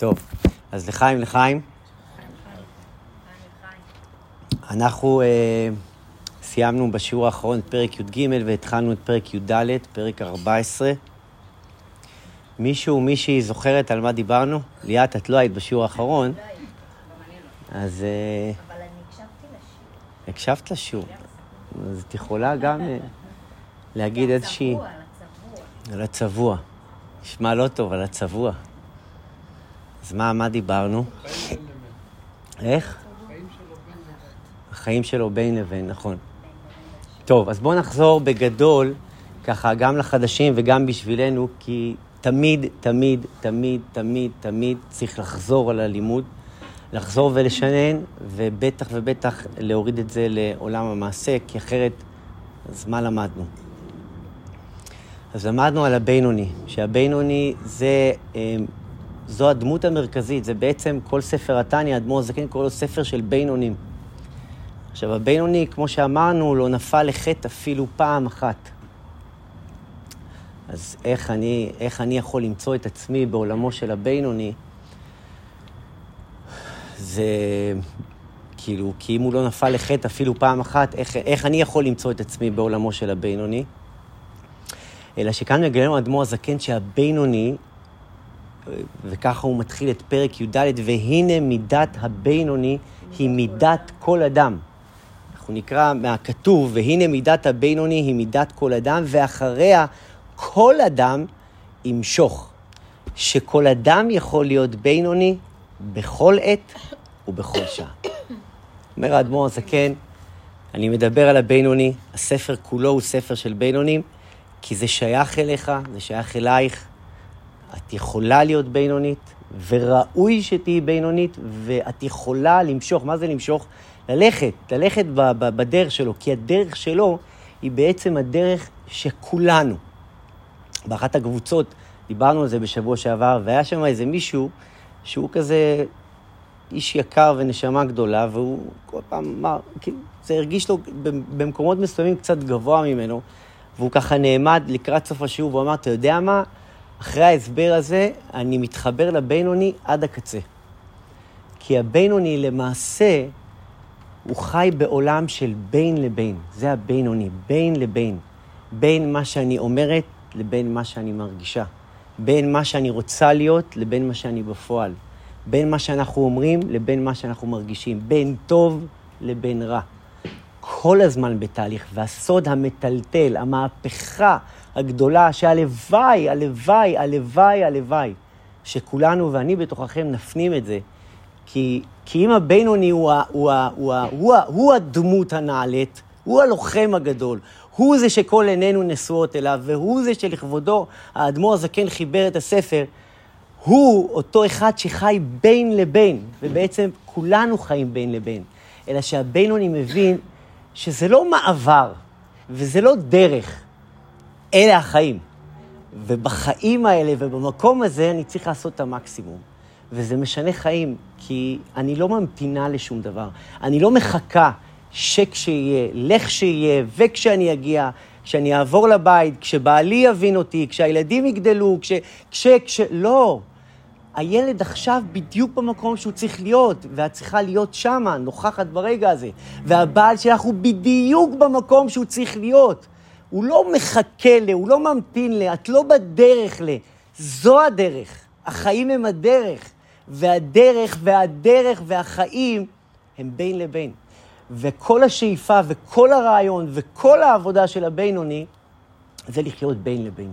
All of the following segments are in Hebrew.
טוב, אז לחיים, לחיים. אנחנו אה, סיימנו בשיעור האחרון את פרק י"ג והתחלנו את פרק י"ד, פרק 14. מישהו, מישהי זוכרת על מה דיברנו? ליאת, את לא היית בשיעור האחרון, אז... אה, אבל אני הקשבתי לשיעור. הקשבת לשיעור. אז את יכולה גם אה, להגיד איזושהי... הצבוע, הצבוע. על הצבוע. נשמע לא טוב, על הצבוע. אז מה, מה דיברנו? איך? החיים שלו בין לבין, נכון. טוב, אז בואו נחזור בגדול, ככה, גם לחדשים וגם בשבילנו, כי תמיד, תמיד, תמיד, תמיד, תמיד צריך לחזור על הלימוד, לחזור ולשנן, ובטח ובטח להוריד את זה לעולם המעשה, כי אחרת, אז מה למדנו? אז למדנו על הבינוני, שהבינוני זה, אה, זו הדמות המרכזית, זה בעצם כל ספר התניא, האדמו"ר הזקן קורא לו ספר של בינונים. עכשיו, הבינוני, כמו שאמרנו, לא נפל לחטא אפילו פעם אחת. אז איך אני, איך אני יכול למצוא את עצמי בעולמו של הבינוני? זה כאילו, כי אם הוא לא נפל לחטא אפילו פעם אחת, איך, איך אני יכול למצוא את עצמי בעולמו של הבינוני? אלא שכאן מגלה לנו האדמו"ר הזקן שהבינוני, וככה הוא מתחיל את פרק י"ד, והנה מידת הבינוני היא מידת כל אדם. אנחנו נקרא מהכתוב, והנה מידת הבינוני היא מידת כל אדם, ואחריה כל אדם ימשוך. שכל אדם יכול להיות בינוני בכל עת ובכל שעה. אומר האדמו"ר הזקן, אני מדבר על הבינוני, הספר כולו הוא ספר של בינונים, כי זה שייך אליך, זה שייך אלייך. את יכולה להיות בינונית, וראוי שתהיי בינונית, ואת יכולה למשוך. מה זה למשוך? ללכת, ללכת בדרך שלו, כי הדרך שלו היא בעצם הדרך שכולנו. באחת הקבוצות, דיברנו על זה בשבוע שעבר, והיה שם איזה מישהו שהוא כזה איש יקר ונשמה גדולה, והוא כל פעם אמר, כאילו, זה הרגיש לו במקומות מסוימים קצת גבוה ממנו, והוא ככה נעמד לקראת סוף השיעור והוא אמר, אתה יודע מה? אחרי ההסבר הזה, אני מתחבר לבינוני עד הקצה. כי הבינוני למעשה, הוא חי בעולם של בין לבין. זה הבינוני, בין לבין. בין מה שאני אומרת לבין מה שאני מרגישה. בין מה שאני רוצה להיות לבין מה שאני בפועל. בין מה שאנחנו אומרים לבין מה שאנחנו מרגישים. בין טוב לבין רע. כל הזמן בתהליך, והסוד המטלטל, המהפכה הגדולה, שהלוואי, הלוואי, הלוואי, הלוואי, שכולנו ואני בתוככם נפנים את זה, כי, כי אם הבינוני הוא, ה- הוא, ה- הוא, ה- הוא, ה- הוא הדמות הנעלית, הוא הלוחם הגדול, הוא זה שכל עינינו נשואות אליו, והוא זה שלכבודו האדמו"ר הזקן חיבר את הספר, הוא אותו אחד שחי בין לבין, ובעצם כולנו חיים בין לבין, אלא שהבינוני מבין שזה לא מעבר וזה לא דרך, אלה החיים. ובחיים האלה ובמקום הזה אני צריך לעשות את המקסימום. וזה משנה חיים, כי אני לא ממתינה לשום דבר. אני לא מחכה שכשיהיה, לכשיהיה, וכשאני אגיע, כשאני אעבור לבית, כשבעלי יבין אותי, כשהילדים יגדלו, כש... כש... כש... לא. הילד עכשיו בדיוק במקום שהוא צריך להיות, ואת צריכה להיות שמה, נוכחת ברגע הזה. והבעל שלך הוא בדיוק במקום שהוא צריך להיות. הוא לא מחכה ל, הוא לא ממתין ל, את לא בדרך ל. זו הדרך. החיים הם הדרך. והדרך והדרך והחיים הם בין לבין. וכל השאיפה וכל הרעיון וכל העבודה של הבינוני זה לחיות בין לבין.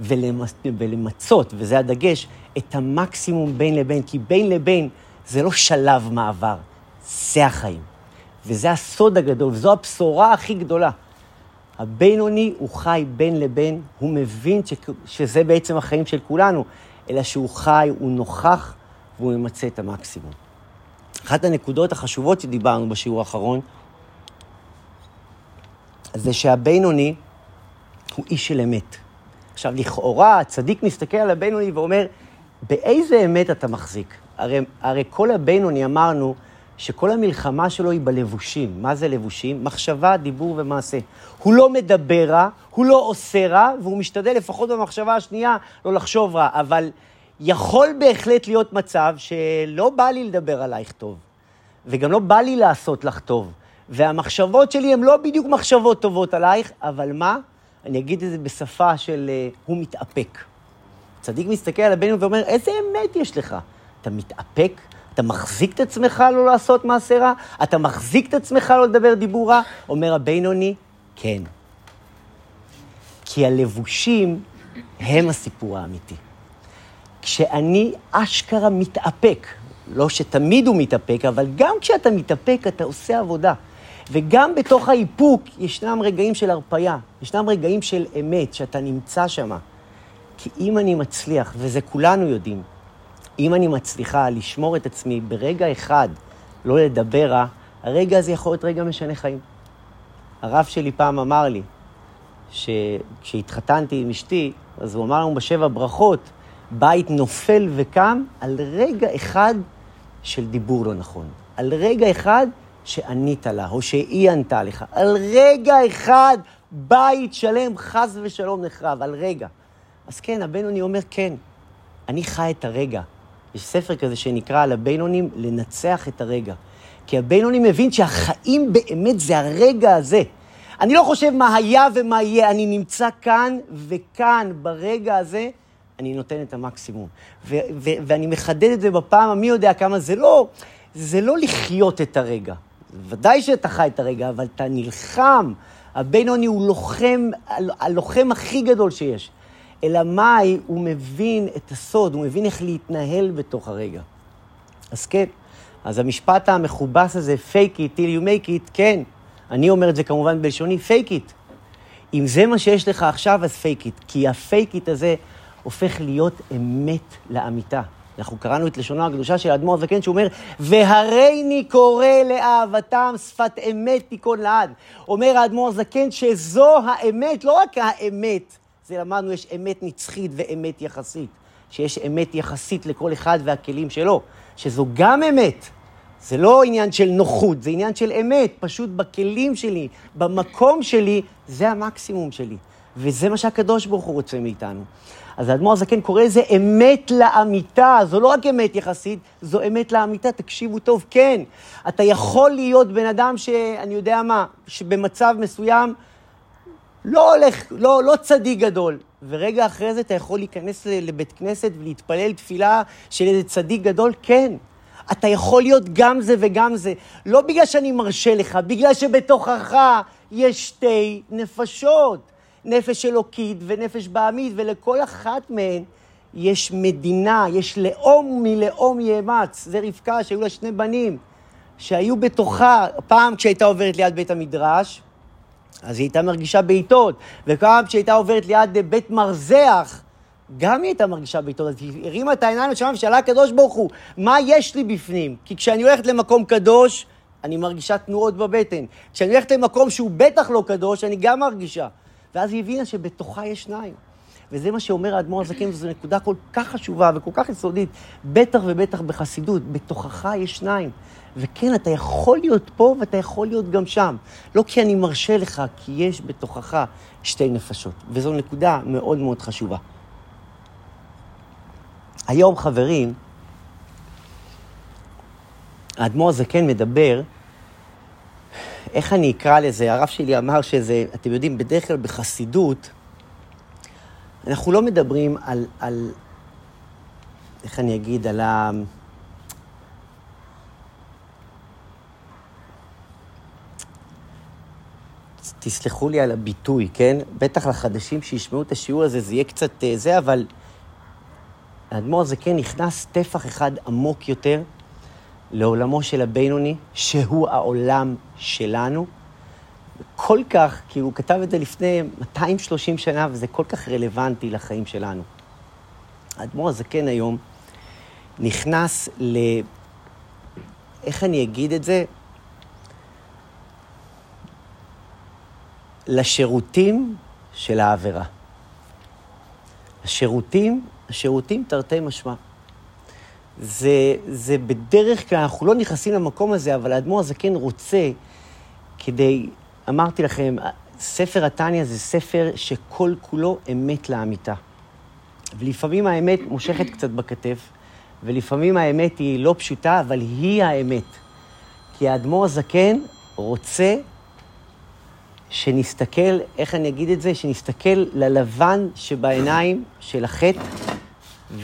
ולמצ... ולמצות, וזה הדגש, את המקסימום בין לבין, כי בין לבין זה לא שלב מעבר, זה החיים. וזה הסוד הגדול, וזו הבשורה הכי גדולה. הבינוני הוא חי בין לבין, הוא מבין ש... שזה בעצם החיים של כולנו, אלא שהוא חי, הוא נוכח והוא ממצה את המקסימום. אחת הנקודות החשובות שדיברנו בשיעור האחרון, זה שהבינוני הוא איש של אמת. עכשיו, לכאורה, הצדיק מסתכל על הבינוני ואומר, באיזה אמת אתה מחזיק? הרי, הרי כל הבינוני, אמרנו, שכל המלחמה שלו היא בלבושים. מה זה לבושים? מחשבה, דיבור ומעשה. הוא לא מדבר רע, הוא לא עושה רע, והוא משתדל לפחות במחשבה השנייה לא לחשוב רע, אבל יכול בהחלט להיות מצב שלא בא לי לדבר עלייך טוב, וגם לא בא לי לעשות לך טוב, והמחשבות שלי הן לא בדיוק מחשבות טובות עלייך, אבל מה? אני אגיד את זה בשפה של uh, הוא מתאפק. צדיק מסתכל על הבן ואומר, איזה אמת יש לך? אתה מתאפק? אתה מחזיק את עצמך לא לעשות מעשה רע? אתה מחזיק את עצמך לא לדבר דיבור רע? אומר הבינוני, כן. כי הלבושים הם הסיפור האמיתי. כשאני אשכרה מתאפק, לא שתמיד הוא מתאפק, אבל גם כשאתה מתאפק אתה עושה עבודה. וגם בתוך האיפוק ישנם רגעים של הרפייה, ישנם רגעים של אמת, שאתה נמצא שם. כי אם אני מצליח, וזה כולנו יודעים, אם אני מצליחה לשמור את עצמי ברגע אחד, לא לדבר רע, הרגע הזה יכול להיות רגע משנה חיים. הרב שלי פעם אמר לי, שכשהתחתנתי עם אשתי, אז הוא אמר לנו בשבע ברכות, בית נופל וקם על רגע אחד של דיבור לא נכון. על רגע אחד שענית לה, או שהיא ענתה לך. על רגע אחד בית שלם חס ושלום נחרב, על רגע. אז כן, הבינוני אומר, כן, אני חי את הרגע. יש ספר כזה שנקרא על הבינונים, לנצח את הרגע. כי הבינוני מבין שהחיים באמת זה הרגע הזה. אני לא חושב מה היה ומה יהיה, אני נמצא כאן, וכאן, ברגע הזה, אני נותן את המקסימום. ו- ו- ואני מחדד את זה בפעם המי יודע כמה, זה לא, זה לא לחיות את הרגע. ודאי שאתה חי את הרגע, אבל אתה נלחם. הבינוני הוא לוחם, הלוחם הכי גדול שיש. אלא מאי, הוא מבין את הסוד, הוא מבין איך להתנהל בתוך הרגע. אז כן, אז המשפט המכובס הזה, fake it till you make it, כן, אני אומר את זה כמובן בלשוני, fake it. אם זה מה שיש לך עכשיו, אז fake it. כי ה-fake it הזה הופך להיות אמת לאמיתה. אנחנו קראנו את לשונו הקדושה של האדמו"ר הזקן, שהוא אומר, והריני קורא לאהבתם שפת אמת תיכון לעד. אומר האדמו"ר הזקן שזו האמת, לא רק האמת, זה למדנו, יש אמת נצחית ואמת יחסית. שיש אמת יחסית לכל אחד והכלים שלו, שזו גם אמת. זה לא עניין של נוחות, זה עניין של אמת, פשוט בכלים שלי, במקום שלי, זה המקסימום שלי. וזה מה שהקדוש ברוך הוא רוצה מאיתנו. אז האדמו"ר הזקן קורא לזה אמת לאמיתה, זו לא רק אמת יחסית, זו אמת לאמיתה, תקשיבו טוב, כן, אתה יכול להיות בן אדם שאני יודע מה, שבמצב מסוים לא הולך, לא, לא צדיק גדול, ורגע אחרי זה אתה יכול להיכנס לבית כנסת ולהתפלל תפילה של איזה צדיק גדול, כן. אתה יכול להיות גם זה וגם זה, לא בגלל שאני מרשה לך, בגלל שבתוכך יש שתי נפשות. נפש אלוקית ונפש בעמית, ולכל אחת מהן יש מדינה, יש לאום מלאום יאמץ. זה רבקה שהיו לה שני בנים, שהיו בתוכה, פעם כשהייתה עוברת ליד בית המדרש, אז היא הייתה מרגישה בעיטות, ופעם כשהייתה עוברת ליד בית מרזח, גם היא הייתה מרגישה בעיטות, אז היא הרימה את העיניים לשם ושאלה הקדוש ברוך הוא, מה יש לי בפנים? כי כשאני הולכת למקום קדוש, אני מרגישה תנועות בבטן. כשאני הולכת למקום שהוא בטח לא קדוש, אני גם מרגישה. ואז היא הבינה שבתוכה יש שניים. וזה מה שאומר האדמו"ר הזקן, וזו נקודה כל כך חשובה וכל כך יסודית, בטח ובטח בחסידות, בתוכך יש שניים. וכן, אתה יכול להיות פה ואתה יכול להיות גם שם. לא כי אני מרשה לך, כי יש בתוכך שתי נפשות. וזו נקודה מאוד מאוד חשובה. היום, חברים, האדמו"ר הזקן מדבר איך אני אקרא לזה? הרב שלי אמר שזה, אתם יודעים, בדרך כלל בחסידות, אנחנו לא מדברים על, על איך אני אגיד, על ה... תסלחו לי על הביטוי, כן? בטח לחדשים שישמעו את השיעור הזה, זה יהיה קצת אה, זה, אבל האדמו"ר הזה כן נכנס טפח אחד עמוק יותר. לעולמו של הבינוני, שהוא העולם שלנו. כל כך, כי הוא כתב את זה לפני 230 שנה, וזה כל כך רלוונטי לחיים שלנו. האדמו"ר הזקן היום נכנס ל... איך אני אגיד את זה? לשירותים של העבירה. השירותים, השירותים תרתי משמע. זה, זה בדרך כלל, אנחנו לא נכנסים למקום הזה, אבל האדמו"ר הזקן רוצה, כדי, אמרתי לכם, ספר התניא זה ספר שכל כולו אמת לאמיתה. ולפעמים האמת מושכת קצת בכתף, ולפעמים האמת היא לא פשוטה, אבל היא האמת. כי האדמו"ר הזקן רוצה שנסתכל, איך אני אגיד את זה? שנסתכל ללבן שבעיניים של החטא,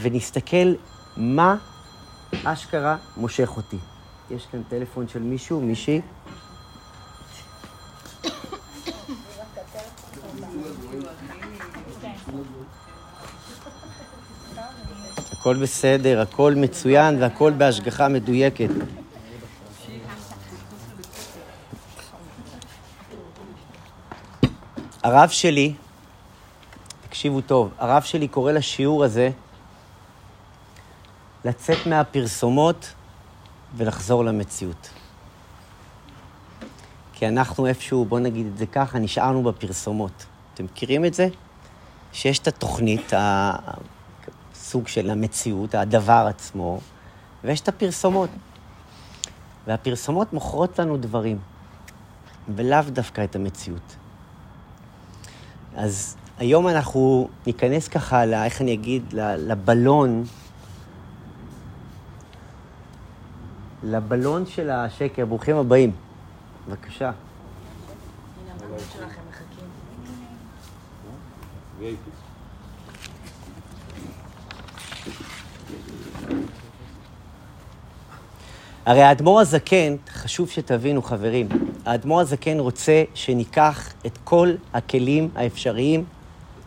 ונסתכל מה אשכרה מושך אותי. יש כאן טלפון של מישהו, מישהי? הכל בסדר, הכל מצוין והכל בהשגחה מדויקת. הרב שלי, תקשיבו טוב, הרב שלי קורא לשיעור הזה לצאת מהפרסומות ולחזור למציאות. כי אנחנו איפשהו, בואו נגיד את זה ככה, נשארנו בפרסומות. אתם מכירים את זה? שיש את התוכנית, הסוג של המציאות, הדבר עצמו, ויש את הפרסומות. והפרסומות מוכרות לנו דברים, ולאו דווקא את המציאות. אז היום אנחנו ניכנס ככה, לה, איך אני אגיד, לבלון, לבלון של השקר. ברוכים הבאים. בבקשה. הרי האדמו"ר הזקן, חשוב שתבינו, חברים, האדמו"ר הזקן רוצה שניקח את כל הכלים האפשריים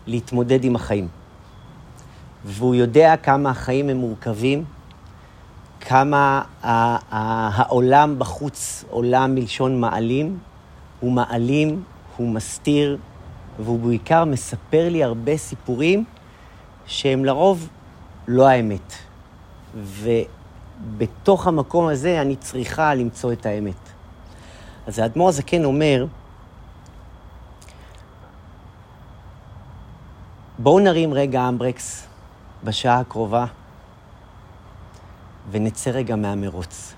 להתמודד עם החיים. והוא יודע כמה החיים הם מורכבים, כמה העולם בחוץ, עולם מלשון מעלים, הוא מעלים, הוא מסתיר, והוא בעיקר מספר לי הרבה סיפורים שהם לרוב לא האמת. ובתוך המקום הזה אני צריכה למצוא את האמת. אז האדמו"ר הזקן אומר, בואו נרים רגע אמברקס בשעה הקרובה ונצא רגע מהמרוץ.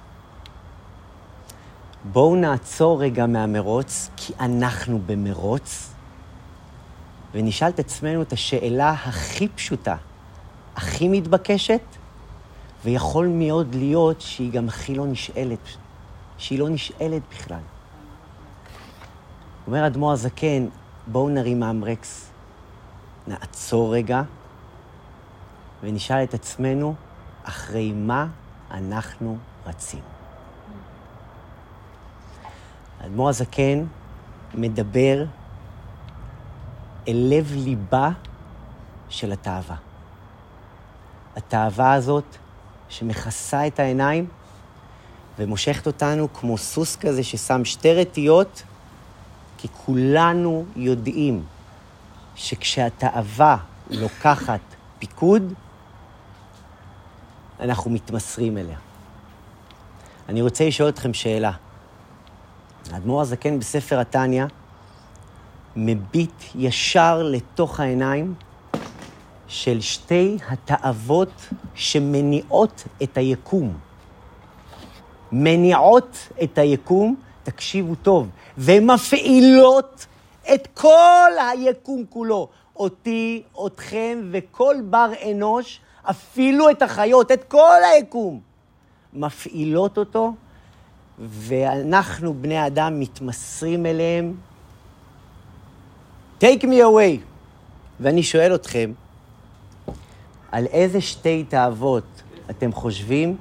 בואו נעצור רגע מהמרוץ, כי אנחנו במרוץ, ונשאל את עצמנו את השאלה הכי פשוטה, הכי מתבקשת, ויכול מאוד להיות שהיא גם הכי לא נשאלת, שהיא לא נשאלת בכלל. אומר אדמו"ר הזקן, בואו נרים אמברקס, נעצור רגע, ונשאל את עצמנו, אחרי מה אנחנו רצים. האדמו"ר הזקן מדבר אל לב ליבה של התאווה. התאווה הזאת שמכסה את העיניים ומושכת אותנו כמו סוס כזה ששם שתי רטיות, כי כולנו יודעים שכשהתאווה לוקחת פיקוד, אנחנו מתמסרים אליה. אני רוצה לשאול אתכם שאלה. האדמו"ר הזקן בספר התניא מביט ישר לתוך העיניים של שתי התאוות שמניעות את היקום. מניעות את היקום, תקשיבו טוב, ומפעילות את כל היקום כולו. אותי, אתכם וכל בר אנוש, אפילו את החיות, את כל היקום, מפעילות אותו, ואנחנו, בני אדם, מתמסרים אליהם. take me away. ואני שואל אתכם, על איזה שתי תאוות אתם חושבים,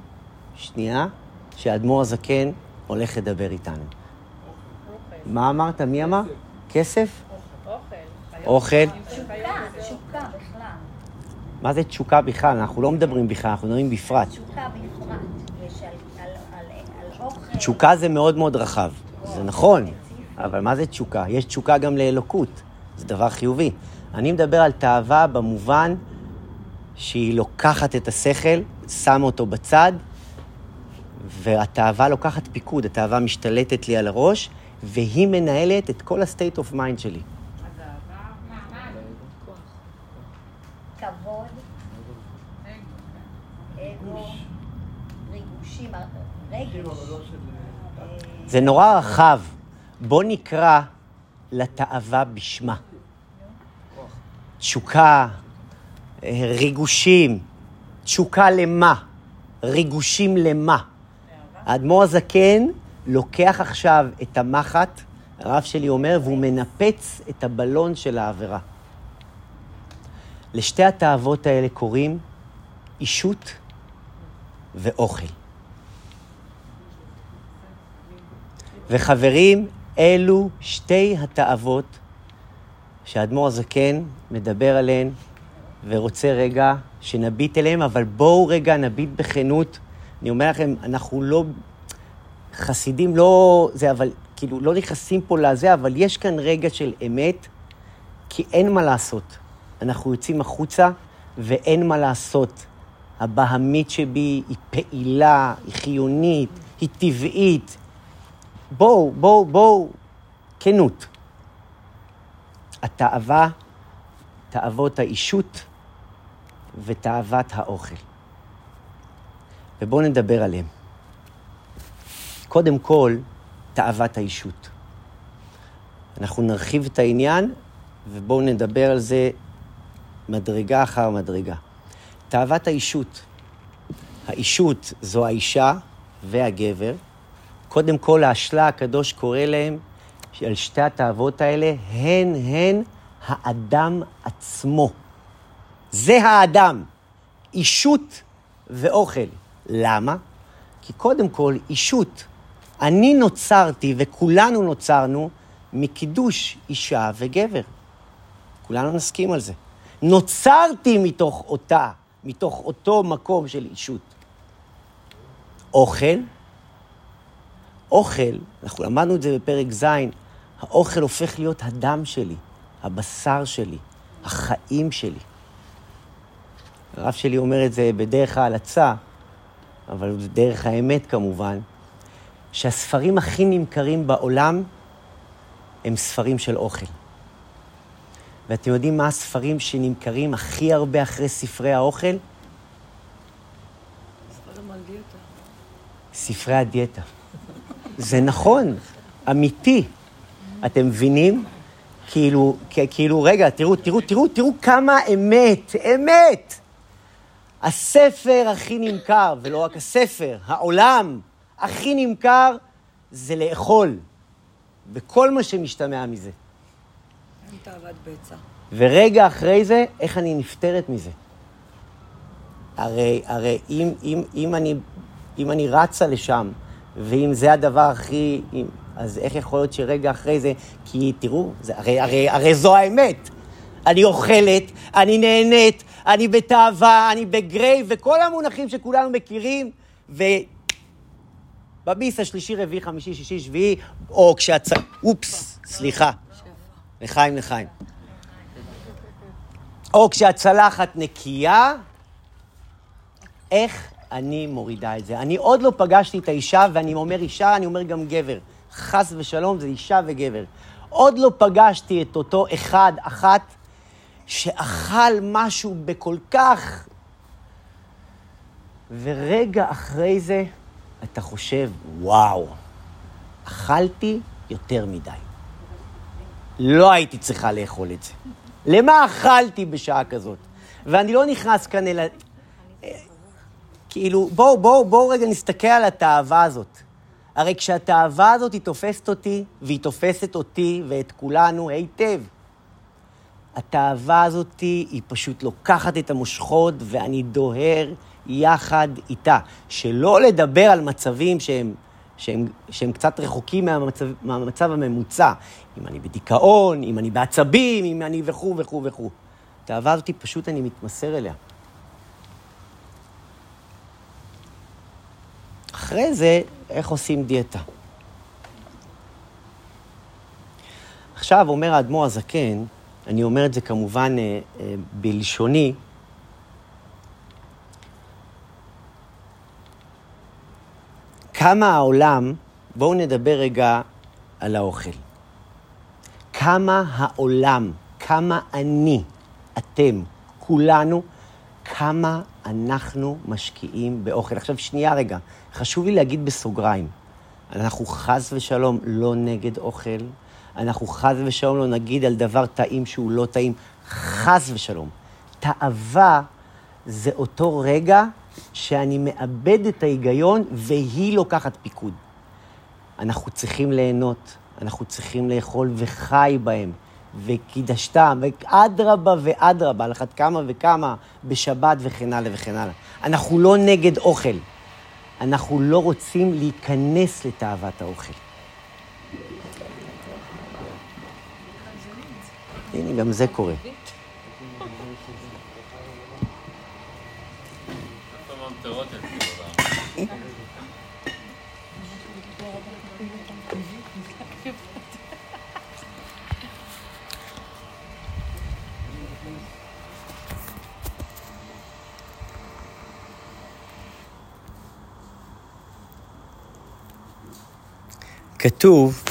שנייה, שהאדמו"ר הזקן הולך לדבר איתנו? מה אמרת? מי אמר? כסף? אוכל. תשוקה, תשוקה בכלל. מה זה תשוקה בכלל? אנחנו לא מדברים בכלל, אנחנו מדברים בפרט. תשוקה זה מאוד מאוד רחב, זה נכון, אבל מה זה תשוקה? יש תשוקה גם לאלוקות, זה דבר חיובי. אני מדבר על תאווה במובן שהיא לוקחת את השכל, שמה אותו בצד, והתאווה לוקחת פיקוד, התאווה משתלטת לי על הראש, והיא מנהלת את כל ה-state of mind שלי. כבוד, אגו, ריגושים, רגש. זה נורא רחב. בוא נקרא לתאווה בשמה. תשוקה, ריגושים, תשוקה למה? ריגושים למה? האדמו"ר הזקן לוקח עכשיו את המחט, הרב שלי אומר, והוא מנפץ את הבלון של העבירה. לשתי התאוות האלה קוראים אישות ואוכל. וחברים, אלו שתי התאוות שהאדמו"ר הזקן מדבר עליהן ורוצה רגע שנביט אליהן, אבל בואו רגע נביט בכנות. אני אומר לכם, אנחנו לא חסידים, לא זה, אבל כאילו, לא נכנסים פה לזה, אבל יש כאן רגע של אמת, כי אין מה לעשות. אנחנו יוצאים החוצה ואין מה לעשות. הבהמית שבי היא פעילה, היא חיונית, היא טבעית. בואו, בואו, בואו, כנות. התאווה, תאוות האישות ותאוות האוכל. ובואו נדבר עליהם. קודם כל, תאוות האישות. אנחנו נרחיב את העניין, ובואו נדבר על זה מדרגה אחר מדרגה. תאוות האישות. האישות זו האישה והגבר. קודם כל, האשלה הקדוש קורא להם, על שתי התאוות האלה, הן הן האדם עצמו. זה האדם, אישות ואוכל. למה? כי קודם כל, אישות. אני נוצרתי וכולנו נוצרנו מקידוש אישה וגבר. כולנו נסכים על זה. נוצרתי מתוך אותה, מתוך אותו מקום של אישות. אוכל, אוכל, אנחנו למדנו את זה בפרק ז', האוכל הופך להיות הדם שלי, הבשר שלי, החיים שלי. הרב שלי אומר את זה בדרך ההלצה, אבל דרך האמת כמובן, שהספרים הכי נמכרים בעולם הם ספרים של אוכל. ואתם יודעים מה הספרים שנמכרים הכי הרבה אחרי ספרי האוכל? ספרי הדיאטה. זה נכון, אמיתי. אתם מבינים? כאילו, כאילו, רגע, תראו, תראו, תראו, תראו כמה אמת, אמת. הספר הכי נמכר, ולא רק הספר, העולם הכי נמכר זה לאכול, וכל מה שמשתמע מזה. אין תאוות בצע. ורגע אחרי זה, איך אני נפטרת מזה? הרי, הרי אם, אם, אם, אני, אם אני רצה לשם, ואם זה הדבר הכי... אם, אז איך יכול להיות שרגע אחרי זה... כי תראו, זה, הרי, הרי, הרי זו האמת. אני אוכלת, אני נהנית, אני בתאווה, אני בגריי, וכל המונחים שכולנו מכירים, ו... בביס השלישי, רביעי, חמישי, שישי, שביעי, או כשהצ... אופס, סליחה. לחיים, לחיים. או כשהצלחת נקייה, איך אני מורידה את זה? אני עוד לא פגשתי את האישה, ואני אומר אישה, אני אומר גם גבר. חס ושלום, זה אישה וגבר. עוד לא פגשתי את אותו אחד, אחת, שאכל משהו בכל כך... ורגע אחרי זה, אתה חושב, וואו, אכלתי יותר מדי. לא הייתי צריכה לאכול את זה. למה אכלתי בשעה כזאת? ואני לא נכנס כאן אל ה... כאילו, בואו, בואו, בואו רגע נסתכל על התאווה הזאת. הרי כשהתאווה הזאת היא תופסת אותי, והיא תופסת אותי ואת כולנו היטב, התאווה הזאת היא פשוט לוקחת את המושכות ואני דוהר יחד איתה. שלא לדבר על מצבים שהם, שהם, שהם קצת רחוקים מהמצב, מהמצב הממוצע. אם אני בדיכאון, אם אני בעצבים, אם אני וכו' וכו' וכו'. התאווה הזאת פשוט אני מתמסר אליה. אחרי זה, איך עושים דיאטה? עכשיו אומר האדמו"ר הזקן, אני אומר את זה כמובן אה, אה, בלשוני, כמה העולם, בואו נדבר רגע על האוכל. כמה העולם, כמה אני, אתם, כולנו, כמה אנחנו משקיעים באוכל. עכשיו, שנייה רגע, חשוב לי להגיד בסוגריים, אנחנו חס ושלום לא נגד אוכל, אנחנו חס ושלום לא נגיד על דבר טעים שהוא לא טעים, חס ושלום. תאווה זה אותו רגע שאני מאבד את ההיגיון והיא לוקחת פיקוד. אנחנו צריכים ליהנות, אנחנו צריכים לאכול וחי בהם, וקידשתם, ואדרבה ואדרבה, על אחת כמה וכמה בשבת וכן הלאה וכן הלאה. אנחנו לא נגד אוכל, אנחנו לא רוצים להיכנס לתאוות האוכל. הנה, גם זה קורה. כתוב,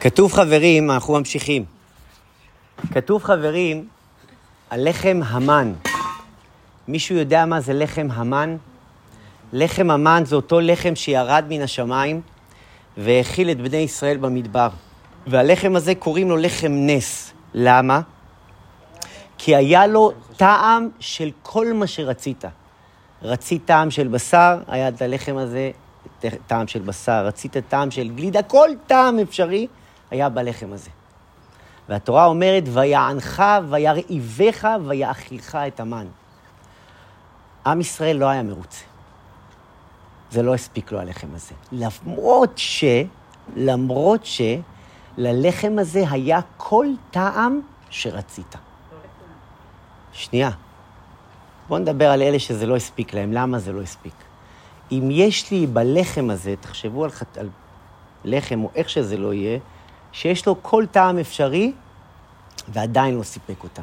כתוב חברים, אנחנו ממשיכים. כתוב חברים, הלחם המן. מישהו יודע מה זה לחם המן? לחם המן זה אותו לחם שירד מן השמיים והאכיל את בני ישראל במדבר. והלחם הזה קוראים לו לחם נס. למה? כי היה לו טעם של כל מה שרצית. רצית טעם של בשר, היה את הלחם הזה טעם של בשר. רצית טעם של גלידה, כל טעם אפשרי היה בלחם הזה. והתורה אומרת, ויענך, וירעיבך, ויאכילך את המן. עם ישראל לא היה מרוצה. זה לא הספיק לו הלחם הזה. למרות ש, למרות ש, ללחם הזה היה כל טעם שרצית. שנייה. בואו נדבר על אלה שזה לא הספיק להם. למה זה לא הספיק? אם יש לי בלחם הזה, תחשבו על, על לחם או איך שזה לא יהיה, שיש לו כל טעם אפשרי, ועדיין לא סיפק אותם.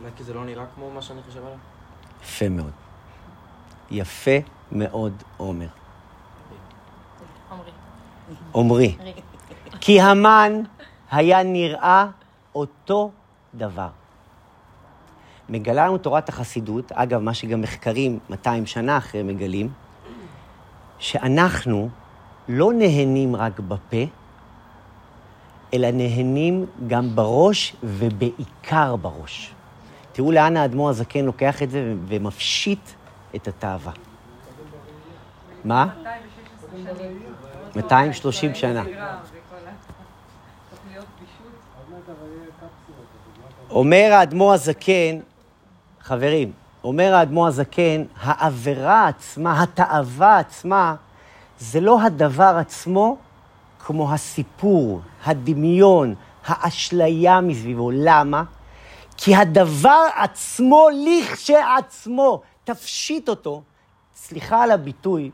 באמת כי זה לא נראה כמו מה שאני חושב עליו? יפה מאוד. יפה מאוד, עומר. עומרי. כי המן היה נראה אותו דבר. מגלה לנו תורת החסידות, אגב, מה שגם מחקרים 200 שנה אחרי מגלים, שאנחנו לא נהנים רק בפה, אלא נהנים גם בראש ובעיקר בראש. תראו לאן האדמו"ר הזקן לוקח את זה ומפשיט את התאווה. מה? 230 שנה. אומר האדמו"ר הזקן, חברים, אומר האדמו"ר הזקן, העבירה עצמה, התאווה עצמה, זה לא הדבר עצמו כמו הסיפור, הדמיון, האשליה מסביבו. למה? כי הדבר עצמו, לכשעצמו, תפשיט אותו. סליחה על הביטוי,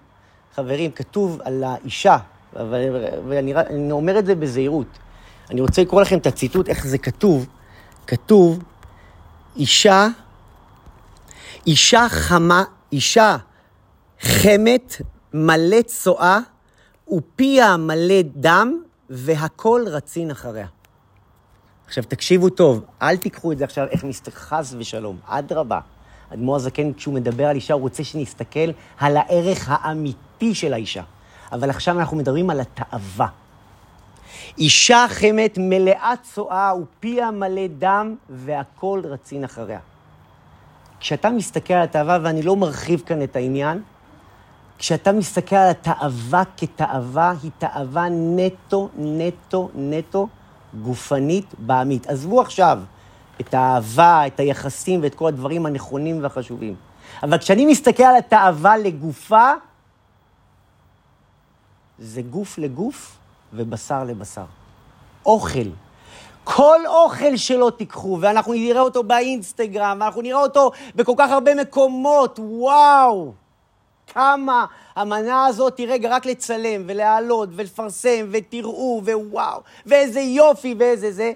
חברים, כתוב על האישה, ואני, אומר את זה בזהירות. אני רוצה לקרוא לכם את הציטוט, איך זה כתוב. כתוב, אישה, אישה חמה, אישה חמת, מלא צואה, ופיה מלא דם, והכל רצין אחריה. עכשיו, תקשיבו טוב, אל תיקחו את זה עכשיו איך מסתכל, חס ושלום, אדרבה. אדמו"ר הזקן, כשהוא מדבר על אישה, הוא רוצה שנסתכל על הערך האמיתי של האישה. אבל עכשיו אנחנו מדברים על התאווה. אישה חמת מלאה צואה ופיה מלא דם, והכל רצין אחריה. כשאתה מסתכל על התאווה, ואני לא מרחיב כאן את העניין, כשאתה מסתכל על התאווה כתאווה, היא תאווה נטו, נטו, נטו, גופנית, בעמית. עזבו עכשיו את האהבה, את היחסים ואת כל הדברים הנכונים והחשובים. אבל כשאני מסתכל על התאווה לגופה, זה גוף לגוף ובשר לבשר. אוכל. כל אוכל שלא תיקחו, ואנחנו נראה אותו באינסטגרם, ואנחנו נראה אותו בכל כך הרבה מקומות, וואו! כמה המנה הזאת היא רגע רק לצלם ולהעלות ולפרסם ותראו ווואו, ואיזה יופי ואיזה זה,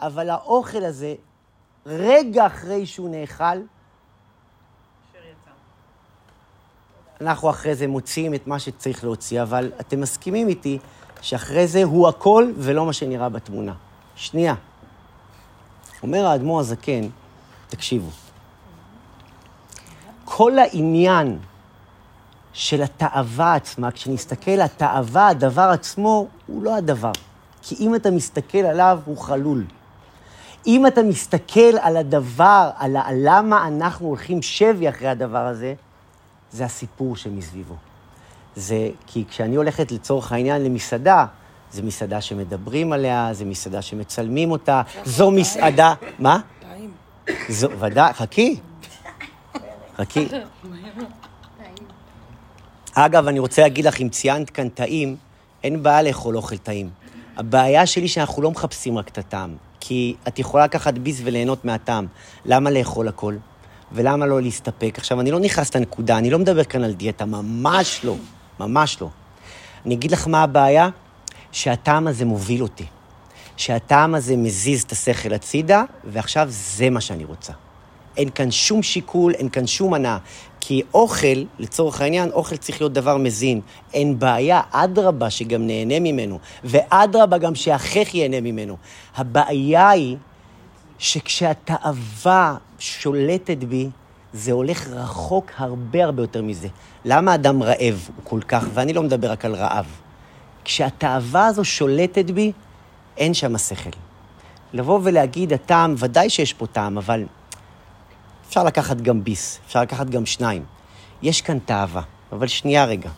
אבל האוכל הזה, רגע אחרי שהוא נאכל, אנחנו אחרי זה מוציאים את מה שצריך להוציא, אבל אתם מסכימים איתי שאחרי זה הוא הכל ולא מה שנראה בתמונה. שנייה. אומר האדמו"ר הזקן, תקשיבו, כל העניין של התאווה עצמה. כשנסתכל, התאווה, הדבר עצמו, הוא לא הדבר. כי אם אתה מסתכל עליו, הוא חלול. אם אתה מסתכל על הדבר, על למה אנחנו הולכים שבי אחרי הדבר הזה, זה הסיפור שמסביבו. זה כי כשאני הולכת לצורך העניין למסעדה, זו מסעדה שמדברים עליה, זו מסעדה שמצלמים אותה, זו מסעדה... מה? זו, ודאי, חכי. חכי. אגב, אני רוצה להגיד לך, אם ציינת כאן טעים, אין בעיה לאכול אוכל טעים. הבעיה שלי שאנחנו לא מחפשים רק את הטעם. כי את יכולה לקחת ביס וליהנות מהטעם. למה לאכול הכל? ולמה לא להסתפק? עכשיו, אני לא נכנס לנקודה, אני לא מדבר כאן על דיאטה, ממש לא. ממש לא. אני אגיד לך מה הבעיה, שהטעם הזה מוביל אותי. שהטעם הזה מזיז את השכל הצידה, ועכשיו זה מה שאני רוצה. אין כאן שום שיקול, אין כאן שום הנאה. כי אוכל, לצורך העניין, אוכל צריך להיות דבר מזין. אין בעיה, אדרבה שגם נהנה ממנו, ואדרבה גם שהחך ייהנה ממנו. הבעיה היא שכשהתאווה שולטת בי, זה הולך רחוק הרבה הרבה יותר מזה. למה אדם רעב הוא כל כך, ואני לא מדבר רק על רעב. כשהתאווה הזו שולטת בי, אין שם שכל. לבוא ולהגיד, הטעם, ודאי שיש פה טעם, אבל אפשר לקחת גם ביס, אפשר לקחת גם שניים. יש כאן תאווה, אבל שנייה רגע.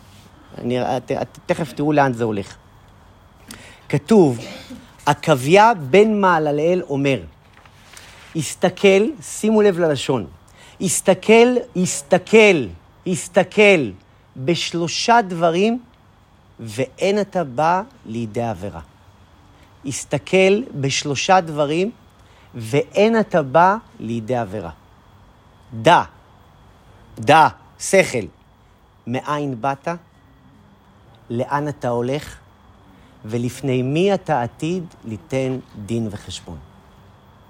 אני, את, את, תכף תראו לאן זה הולך. כתוב, עקביה בן מעלליאל אומר, הסתכל, שימו לב ללשון, הסתכל, הסתכל, הסתכל בשלושה דברים, ואין אתה בא לידי עבירה. הסתכל בשלושה דברים, ואין אתה בא לידי עבירה. דע, דע, שכל, מאין באת, לאן אתה הולך, ולפני מי אתה עתיד ליתן דין וחשבון.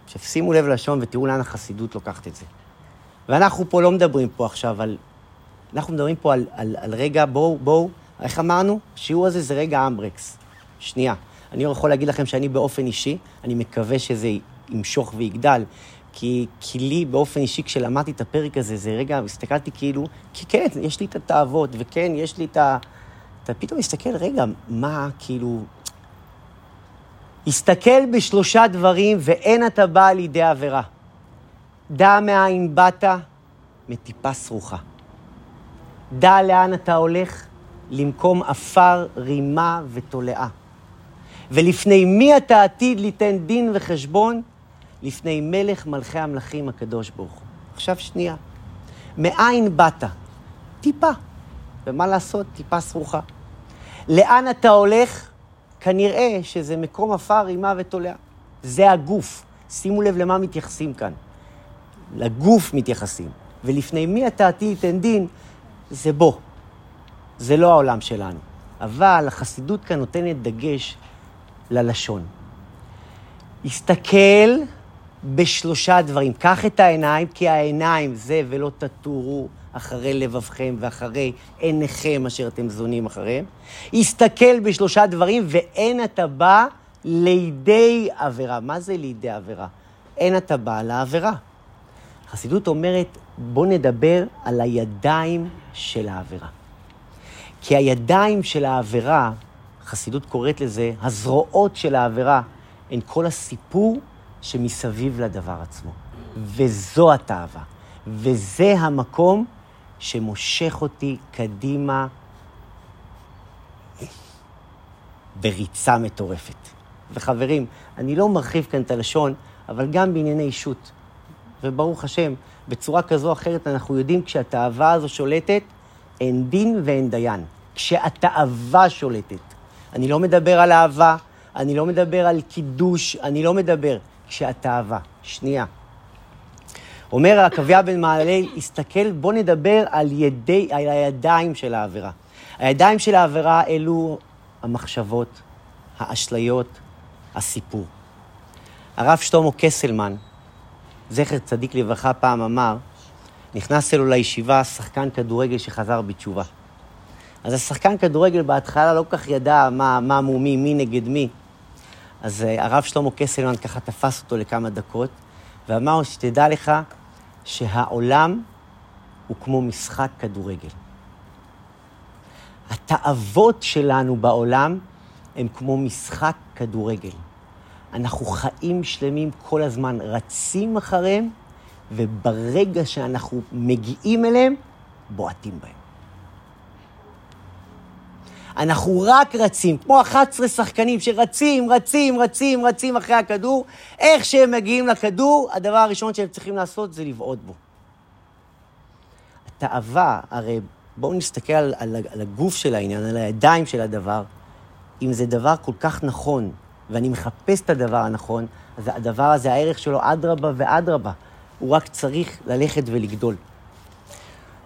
עכשיו, שימו לב ללשון ותראו לאן החסידות לוקחת את זה. ואנחנו פה לא מדברים פה עכשיו על... אנחנו מדברים פה על, על, על רגע, בואו, בואו, איך אמרנו? השיעור הזה זה רגע אמברקס. שנייה. אני יכול להגיד לכם שאני באופן אישי, אני מקווה שזה ימשוך ויגדל, כי, כי לי באופן אישי, כשלמדתי את הפרק הזה, זה רגע, הסתכלתי כאילו, כי כן, יש לי את התאוות, וכן, יש לי את ה... אתה פתאום מסתכל, רגע, מה, כאילו... הסתכל בשלושה דברים, ואין אתה בא לידי עבירה. דע מאין באת, מטיפה סרוחה. דע לאן אתה הולך, למקום עפר, רימה ותולעה. ולפני מי אתה עתיד ליתן דין וחשבון? לפני מלך מלכי המלכים הקדוש ברוך הוא. עכשיו שנייה. מאין באת? טיפה. ומה לעשות? טיפה סרוחה. לאן אתה הולך? כנראה שזה מקום עפר, רימה ותולעה. זה הגוף. שימו לב למה מתייחסים כאן. לגוף מתייחסים. ולפני מי אתה עתיד ליתן דין? זה בו. זה לא העולם שלנו. אבל החסידות כאן נותנת דגש ללשון. הסתכל בשלושה דברים. קח את העיניים, כי העיניים זה ולא תטורו אחרי לבבכם ואחרי עיניכם אשר אתם זונים אחריהם. הסתכל בשלושה דברים, ואין אתה בא לידי עבירה. מה זה לידי עבירה? אין אתה בא לעבירה. החסידות אומרת, בוא נדבר על הידיים של העבירה. כי הידיים של העבירה, חסידות קוראת לזה, הזרועות של העבירה, הן כל הסיפור שמסביב לדבר עצמו. וזו התאווה. וזה המקום שמושך אותי קדימה בריצה מטורפת. וחברים, אני לא מרחיב כאן את הלשון, אבל גם בענייני אישות. וברוך השם, בצורה כזו או אחרת אנחנו יודעים כשהתאווה הזו שולטת, אין דין ואין דיין. כשהתאווה שולטת. אני לא מדבר על אהבה, אני לא מדבר על קידוש, אני לא מדבר. כשהתאווה. שנייה. אומר עקביה בן מעללי, הסתכל, בוא נדבר על, ידי, על הידיים של העבירה. הידיים של העבירה אלו המחשבות, האשליות, הסיפור. הרב שלמה קסלמן, זכר צדיק לברכה, פעם אמר, נכנס אלו לישיבה שחקן כדורגל שחזר בתשובה. אז השחקן כדורגל בהתחלה לא כל כך ידע מה, מה מומי, מי נגד מי. אז uh, הרב שלמה קסלמן ככה תפס אותו לכמה דקות, ואמר שתדע לך שהעולם הוא כמו משחק כדורגל. התאוות שלנו בעולם הם כמו משחק כדורגל. אנחנו חיים שלמים כל הזמן, רצים אחריהם, וברגע שאנחנו מגיעים אליהם, בועטים בהם. אנחנו רק רצים, כמו 11 שחקנים שרצים, רצים, רצים, רצים אחרי הכדור. איך שהם מגיעים לכדור, הדבר הראשון שהם צריכים לעשות זה לבעוט בו. התאווה, הרי בואו נסתכל על, על, על הגוף של העניין, על הידיים של הדבר. אם זה דבר כל כך נכון, ואני מחפש את הדבר הנכון, אז הדבר הזה, הערך שלו אדרבה ואדרבה. הוא רק צריך ללכת ולגדול.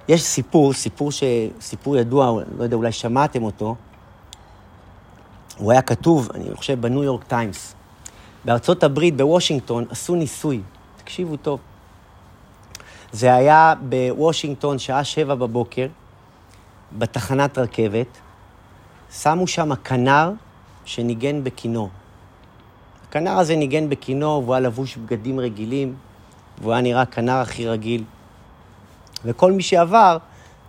יש סיפור, סיפור, ש... סיפור ידוע, לא יודע, אולי שמעתם אותו. הוא היה כתוב, אני חושב, בניו יורק טיימס. בארצות הברית, בוושינגטון, עשו ניסוי. תקשיבו טוב. זה היה בוושינגטון, שעה שבע בבוקר, בתחנת רכבת. שמו שם כנר שניגן בכינור. הכנר הזה ניגן בכינור, והוא היה לבוש בגדים רגילים, והוא היה נראה כנר הכי רגיל. וכל מי שעבר,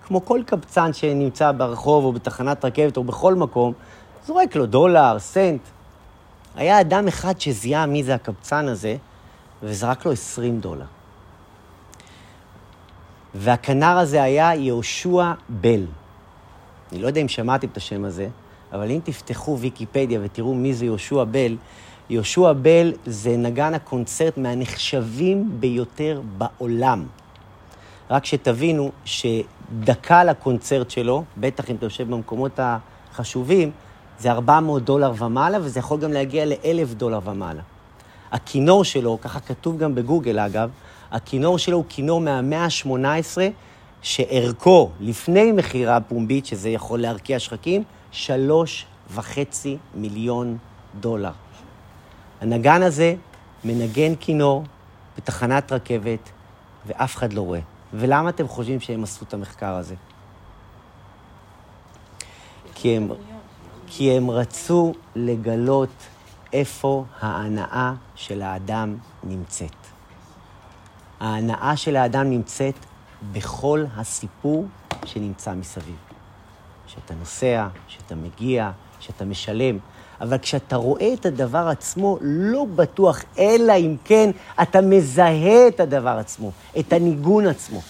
כמו כל קבצן שנמצא ברחוב או בתחנת רכבת או בכל מקום, זורק לו דולר, סנט. היה אדם אחד שזיהה מי זה הקבצן הזה, וזרק לו 20 דולר. והכנר הזה היה יהושע בל. אני לא יודע אם שמעתם את השם הזה, אבל אם תפתחו ויקיפדיה ותראו מי זה יהושע בל, יהושע בל זה נגן הקונצרט מהנחשבים ביותר בעולם. רק שתבינו שדקה לקונצרט שלו, בטח אם אתה יושב במקומות החשובים, זה 400 דולר ומעלה, וזה יכול גם להגיע ל-1,000 דולר ומעלה. הכינור שלו, ככה כתוב גם בגוגל אגב, הכינור שלו הוא כינור מהמאה ה-18, שערכו, לפני מכירה פומבית, שזה יכול להרקיע שחקים, שלוש וחצי מיליון דולר. הנגן הזה מנגן כינור בתחנת רכבת, ואף אחד לא רואה. ולמה אתם חושבים שהם עשו את המחקר הזה? כי הם, כי הם רצו לגלות איפה ההנאה של האדם נמצאת. ההנאה של האדם נמצאת בכל הסיפור שנמצא מסביב. שאתה נוסע, שאתה מגיע, שאתה משלם. אבל כשאתה רואה את הדבר עצמו, לא בטוח, אלא אם כן אתה מזהה את הדבר עצמו, את הניגון עצמו.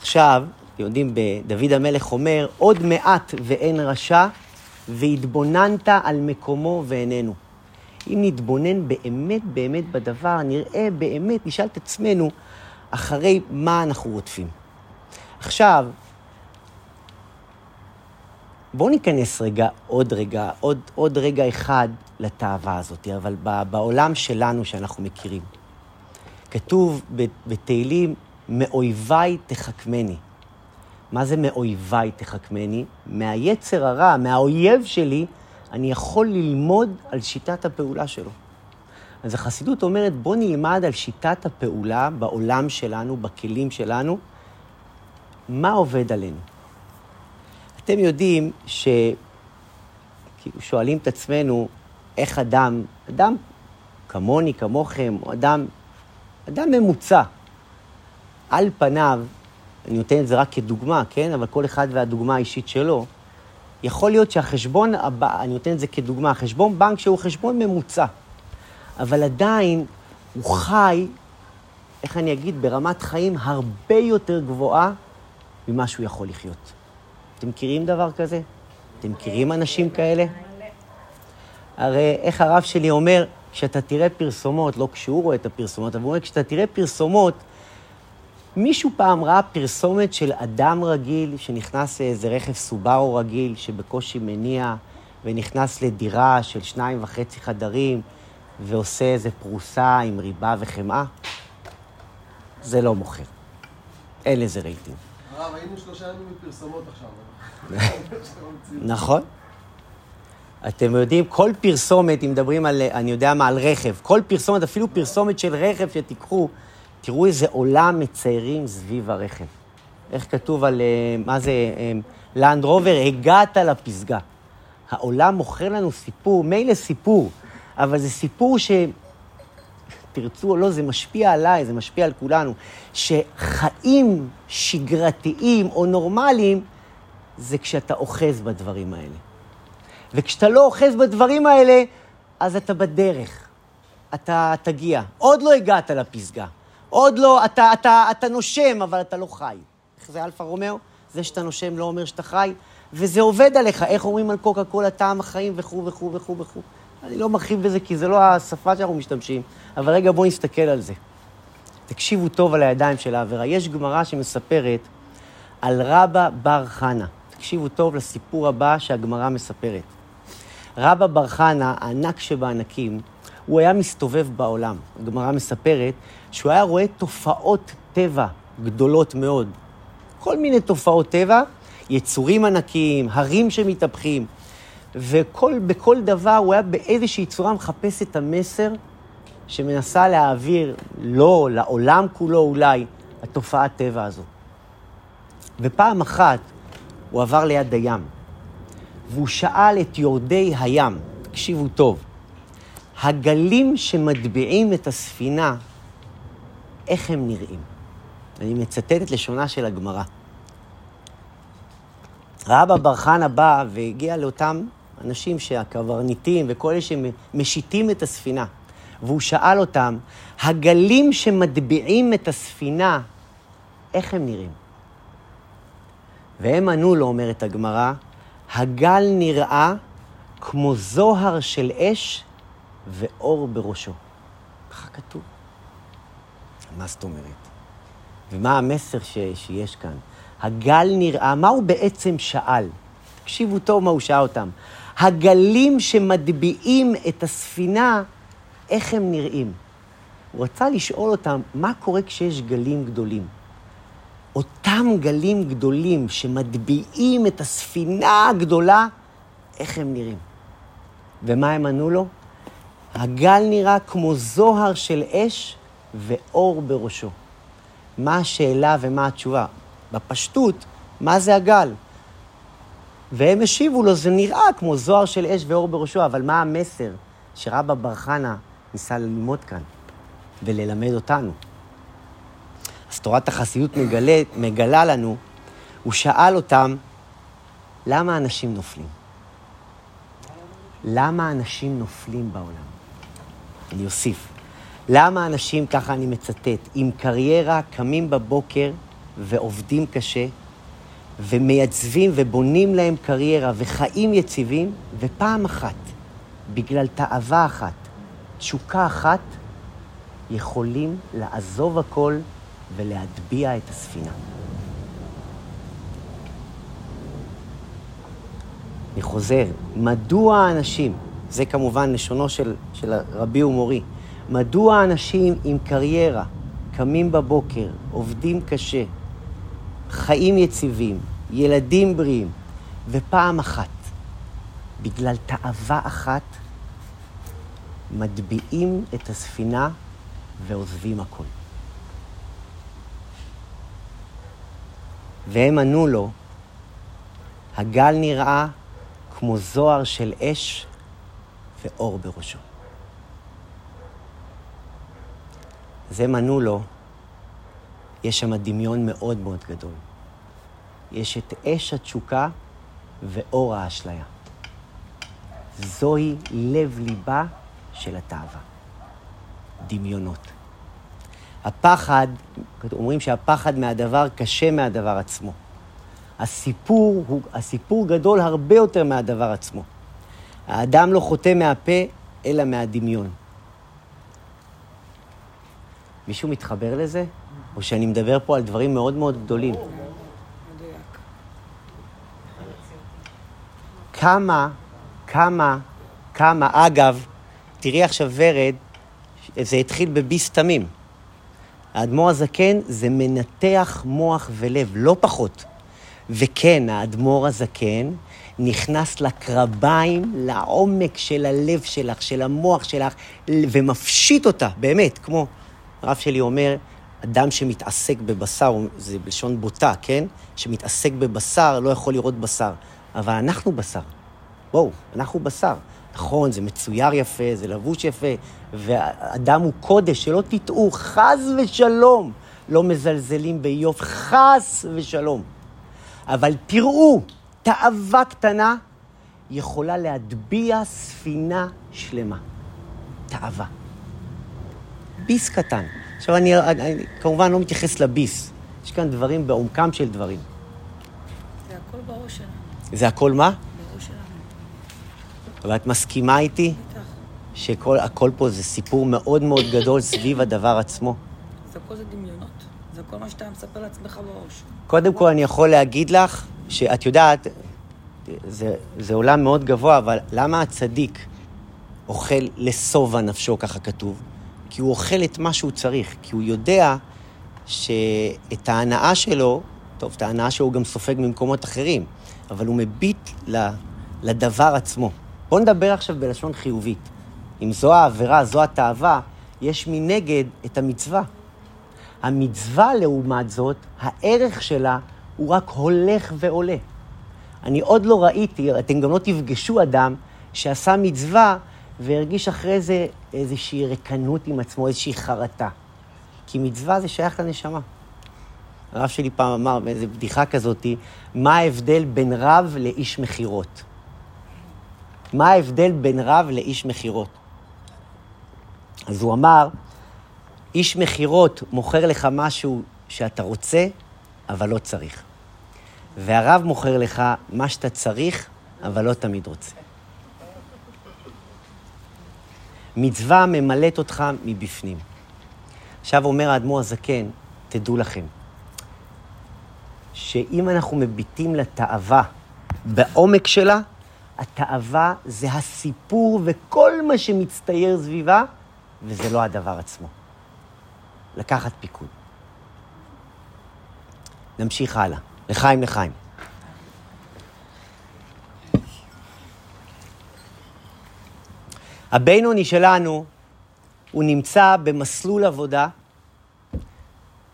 עכשיו, אתם יודעים, דוד המלך אומר, עוד מעט ואין רשע, והתבוננת על מקומו ואיננו. אם נתבונן באמת באמת בדבר, נראה באמת, נשאל את עצמנו, אחרי מה אנחנו רודפים. עכשיו, בואו ניכנס רגע, עוד רגע, עוד, עוד רגע אחד לתאווה הזאת, אבל בעולם שלנו שאנחנו מכירים. כתוב בתהילים, מאויביי תחכמני. מה זה מאויביי תחכמני? מהיצר הרע, מהאויב שלי, אני יכול ללמוד על שיטת הפעולה שלו. אז החסידות אומרת, בוא נלמד על שיטת הפעולה בעולם שלנו, בכלים שלנו, מה עובד עלינו. אתם יודעים ש... כאילו שואלים את עצמנו, איך אדם, אדם כמוני, כמוכם, או אדם, אדם ממוצע, על פניו, אני נותן את זה רק כדוגמה, כן? אבל כל אחד והדוגמה האישית שלו, יכול להיות שהחשבון הבא, אני נותן את זה כדוגמה, חשבון בנק שהוא חשבון ממוצע, אבל עדיין הוא חי, איך אני אגיד, ברמת חיים הרבה יותר גבוהה ממה שהוא יכול לחיות. אתם מכירים דבר כזה? אתם מכירים אנשים כאלה? הרי איך הרב שלי אומר, כשאתה תראה פרסומות, לא כשהוא רואה את הפרסומות, אבל הוא אומר, כשאתה תראה פרסומות, מישהו פעם ראה פרסומת של אדם רגיל שנכנס לאיזה רכב סובארו רגיל שבקושי מניע ונכנס לדירה של שניים וחצי חדרים ועושה איזה פרוסה עם ריבה וחמאה? זה לא מוכר. אין לזה רייטינג. הרב, היינו שלושה ימים מפרסומות עכשיו. נכון. אתם יודעים, כל פרסומת, אם מדברים על, אני יודע מה, על רכב, כל פרסומת, אפילו פרסומת של רכב שתיקחו, תראו איזה עולם מציירים סביב הרכב. איך כתוב על, אה, מה זה, לנד רובר, הגעת לפסגה. העולם מוכר לנו סיפור, מילא סיפור, אבל זה סיפור ש... תרצו או לא, זה משפיע עליי, זה משפיע על כולנו. שחיים שגרתיים או נורמליים זה כשאתה אוחז בדברים האלה. וכשאתה לא אוחז בדברים האלה, אז אתה בדרך. אתה תגיע. עוד לא הגעת לפסגה. עוד לא, אתה, אתה, אתה נושם, אבל אתה לא חי. איך זה אלפא רומיאו? זה שאתה נושם לא אומר שאתה חי, וזה עובד עליך. איך אומרים על קוקה קולה טעם החיים וכו' וכו' וכו' וכו'. אני לא מרחיב בזה כי זה לא השפה שאנחנו משתמשים, אבל רגע בואו נסתכל על זה. תקשיבו טוב על הידיים של העבירה. יש גמרא שמספרת על רבא בר חנה. תקשיבו טוב לסיפור הבא שהגמרא מספרת. רבא בר חנה, הענק שבענקים, הוא היה מסתובב בעולם. הגמרא מספרת שהוא היה רואה תופעות טבע גדולות מאוד. כל מיני תופעות טבע, יצורים ענקיים, הרים שמתהפכים, ובכל דבר הוא היה באיזושהי צורה מחפש את המסר שמנסה להעביר לו, לעולם כולו אולי, התופעת טבע הזו. ופעם אחת הוא עבר ליד הים, והוא שאל את יורדי הים, תקשיבו טוב, הגלים שמטביעים את הספינה, איך הם נראים? אני מצטט את לשונה של הגמרא. רבא בר חנה בא והגיע לאותם אנשים שהקברניטים וכל אלה שמשיתים את הספינה. והוא שאל אותם, הגלים שמטביעים את הספינה, איך הם נראים? והם ענו לו, אומרת הגמרא, הגל נראה כמו זוהר של אש ואור בראשו. ככה כתוב. מה זאת אומרת? ומה המסר ש, שיש כאן? הגל נראה, מה הוא בעצם שאל? תקשיבו טוב מה הוא שאל אותם. הגלים שמטביעים את הספינה, איך הם נראים? הוא רצה לשאול אותם, מה קורה כשיש גלים גדולים? אותם גלים גדולים שמטביעים את הספינה הגדולה, איך הם נראים? ומה הם ענו לו? הגל נראה כמו זוהר של אש ואור בראשו. מה השאלה ומה התשובה? בפשטות, מה זה הגל? והם השיבו לו, זה נראה כמו זוהר של אש ואור בראשו, אבל מה המסר שרבא בר ניסה ללמוד כאן וללמד אותנו? אז תורת החסידות מגלה, מגלה לנו, הוא שאל אותם, למה אנשים נופלים? למה אנשים נופלים בעולם? אני אוסיף. למה אנשים, ככה אני מצטט, עם קריירה קמים בבוקר ועובדים קשה, ומייצבים ובונים להם קריירה וחיים יציבים, ופעם אחת, בגלל תאווה אחת, תשוקה אחת, יכולים לעזוב הכל ולהטביע את הספינה. אני חוזר, מדוע האנשים, זה כמובן לשונו של, של רבי ומורי, מדוע אנשים עם קריירה קמים בבוקר, עובדים קשה, חיים יציבים, ילדים בריאים, ופעם אחת, בגלל תאווה אחת, מטביעים את הספינה ועוזבים הכול. והם ענו לו, הגל נראה כמו זוהר של אש ואור בראשו. אז הם ענו לו, יש שם דמיון מאוד מאוד גדול. יש את אש התשוקה ואור האשליה. זוהי לב-ליבה של התאווה. דמיונות. הפחד, אומרים שהפחד מהדבר קשה מהדבר עצמו. הסיפור הוא, הסיפור גדול הרבה יותר מהדבר עצמו. האדם לא חוטא מהפה, אלא מהדמיון. מישהו מתחבר לזה? או שאני מדבר פה על דברים מאוד מאוד גדולים? כמה, כמה, כמה, אגב, תראי עכשיו ורד, זה התחיל בביס תמים. האדמו"ר הזקן זה מנתח מוח ולב, לא פחות. וכן, האדמו"ר הזקן נכנס לקרביים, לעומק של הלב שלך, של המוח שלך, ומפשיט אותה, באמת, כמו הרב שלי אומר, אדם שמתעסק בבשר, זה בלשון בוטה, כן? שמתעסק בבשר לא יכול לראות בשר. אבל אנחנו בשר. בואו, אנחנו בשר. נכון, זה מצויר יפה, זה לבוש יפה, ואדם הוא קודש, שלא תטעו, חס ושלום, לא מזלזלים באיוב, חס ושלום. אבל תראו תאווה קטנה יכולה להטביע ספינה שלמה. תאווה. ביס קטן. עכשיו, אני, אני, אני כמובן לא מתייחס לביס. יש כאן דברים בעומקם של דברים. זה הכל בראש שלנו. זה הכל מה? שלנו. ואת מסכימה איתי בטח. שכל הכל פה זה סיפור מאוד מאוד גדול סביב הדבר עצמו? זה הכל זה דמיונות. זה כל מה שאתה מספר לעצמך בראש. קודם כל, אני יכול להגיד לך שאת יודעת, זה, זה עולם מאוד גבוה, אבל למה הצדיק אוכל לשובע נפשו, ככה כתוב? כי הוא אוכל את מה שהוא צריך, כי הוא יודע שאת ההנאה שלו, טוב, את ההנאה שלו הוא גם סופג ממקומות אחרים, אבל הוא מביט ל- לדבר עצמו. בואו נדבר עכשיו בלשון חיובית. אם זו העבירה, זו התאווה, יש מנגד את המצווה. המצווה, לעומת זאת, הערך שלה הוא רק הולך ועולה. אני עוד לא ראיתי, אתם גם לא תפגשו אדם שעשה מצווה והרגיש אחרי זה איזושהי ריקנות עם עצמו, איזושהי חרטה. כי מצווה זה שייך לנשמה. הרב שלי פעם אמר באיזו בדיחה כזאתי, מה ההבדל בין רב לאיש מכירות? מה ההבדל בין רב לאיש מכירות? אז הוא אמר, איש מכירות מוכר לך משהו שאתה רוצה, אבל לא צריך. והרב מוכר לך מה שאתה צריך, אבל לא תמיד רוצה. מצווה ממלאת אותך מבפנים. עכשיו אומר האדמו"ר הזקן, תדעו לכם, שאם אנחנו מביטים לתאווה בעומק שלה, התאווה זה הסיפור וכל מה שמצטייר סביבה, וזה לא הדבר עצמו. לקחת פיקוד. נמשיך הלאה. לחיים, לחיים. הבינוני שלנו, הוא נמצא במסלול עבודה.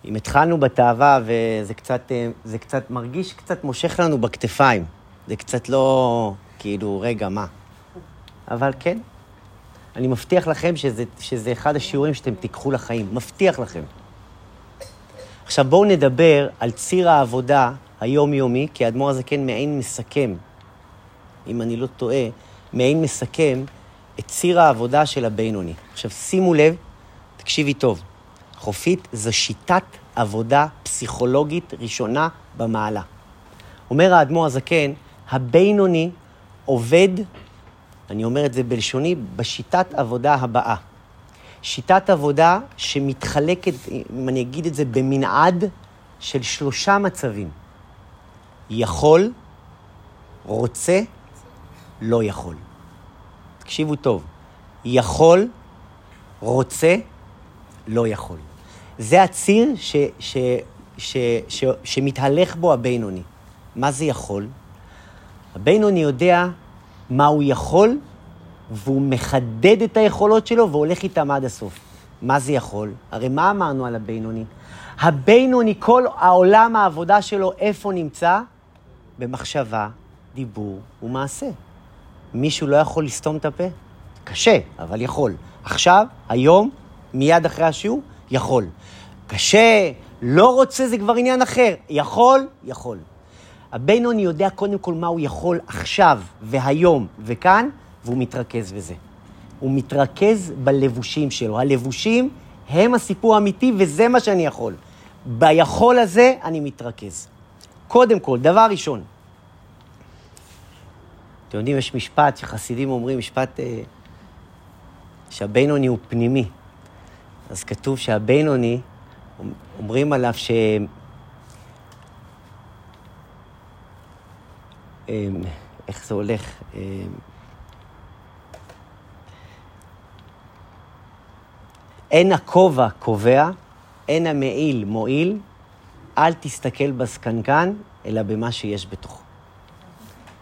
אם התחלנו בתאווה וזה קצת, אה, קצת מרגיש קצת מושך לנו בכתפיים. זה קצת לא, כאילו, רגע, מה? אבל כן, אני מבטיח לכם שזה, שזה אחד השיעורים שאתם תיקחו לחיים. מבטיח לכם. עכשיו בואו נדבר על ציר העבודה היומיומי, כי האדמו"ר הזה כן מעין מסכם, אם אני לא טועה, מעין מסכם את ציר העבודה של הבינוני. עכשיו שימו לב, תקשיבי טוב, חופית זו שיטת עבודה פסיכולוגית ראשונה במעלה. אומר האדמו"ר הזקן, הבינוני עובד, אני אומר את זה בלשוני, בשיטת עבודה הבאה. שיטת עבודה שמתחלקת, אם אני אגיד את זה, במנעד של שלושה מצבים. יכול, רוצה, לא יכול. תקשיבו טוב. יכול, רוצה, לא יכול. זה הציר ש, ש, ש, ש, שמתהלך בו הבינוני. מה זה יכול? הבינוני יודע מה הוא יכול, והוא מחדד את היכולות שלו והולך איתם עד הסוף. מה זה יכול? הרי מה אמרנו על הבינוני? הבינוני, כל העולם העבודה שלו, איפה נמצא? במחשבה, דיבור ומעשה. מישהו לא יכול לסתום את הפה? קשה, אבל יכול. עכשיו, היום, מיד אחרי השיעור, יכול. קשה, לא רוצה, זה כבר עניין אחר. יכול, יכול. הבינוני יודע קודם כל מה הוא יכול עכשיו והיום וכאן, והוא מתרכז בזה. הוא מתרכז בלבושים שלו. הלבושים הם הסיפור האמיתי, וזה מה שאני יכול. ביכול הזה אני מתרכז. קודם כל, דבר ראשון, אתם יודעים, יש משפט שחסידים אומרים, משפט אה, שהבינוני הוא פנימי. אז כתוב שהבינוני, אומרים עליו ש... אה, איך זה הולך? אה, אין הכובע קובע, אין המעיל מועיל, אל תסתכל בסקנקן, אלא במה שיש בתוכו.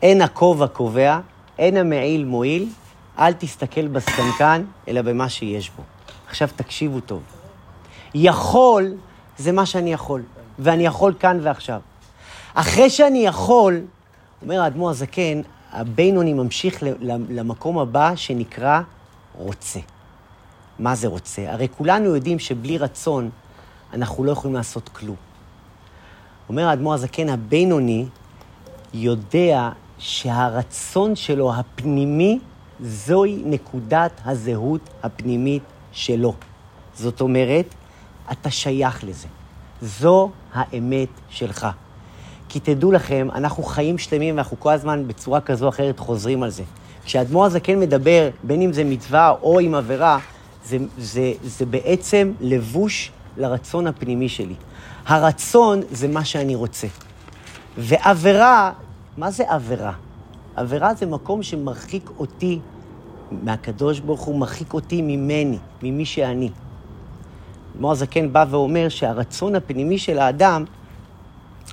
אין הכובע קובע, אין המעיל מועיל, אל תסתכל בסקנקן, אלא במה שיש בו. עכשיו תקשיבו טוב. יכול זה מה שאני יכול, ואני יכול כאן ועכשיו. אחרי שאני יכול, אומר האדמו"ר הזקן, הבינוני ממשיך למקום הבא שנקרא רוצה. מה זה רוצה? הרי כולנו יודעים שבלי רצון אנחנו לא יכולים לעשות כלום. אומר האדמו"ר הזקן, הבינוני, יודע שהרצון שלו, הפנימי, זוהי נקודת הזהות הפנימית שלו. זאת אומרת, אתה שייך לזה. זו האמת שלך. כי תדעו לכם, אנחנו חיים שלמים ואנחנו כל הזמן בצורה כזו או אחרת חוזרים על זה. כשאדמו"ר הזקן מדבר, בין אם זה מצווה או עם עבירה, זה, זה, זה בעצם לבוש לרצון הפנימי שלי. הרצון זה מה שאני רוצה. ועבירה, מה זה עבירה? עבירה זה מקום שמרחיק אותי מהקדוש ברוך הוא, מרחיק אותי ממני, ממי שאני. אדמו"ר הזקן בא ואומר שהרצון הפנימי של האדם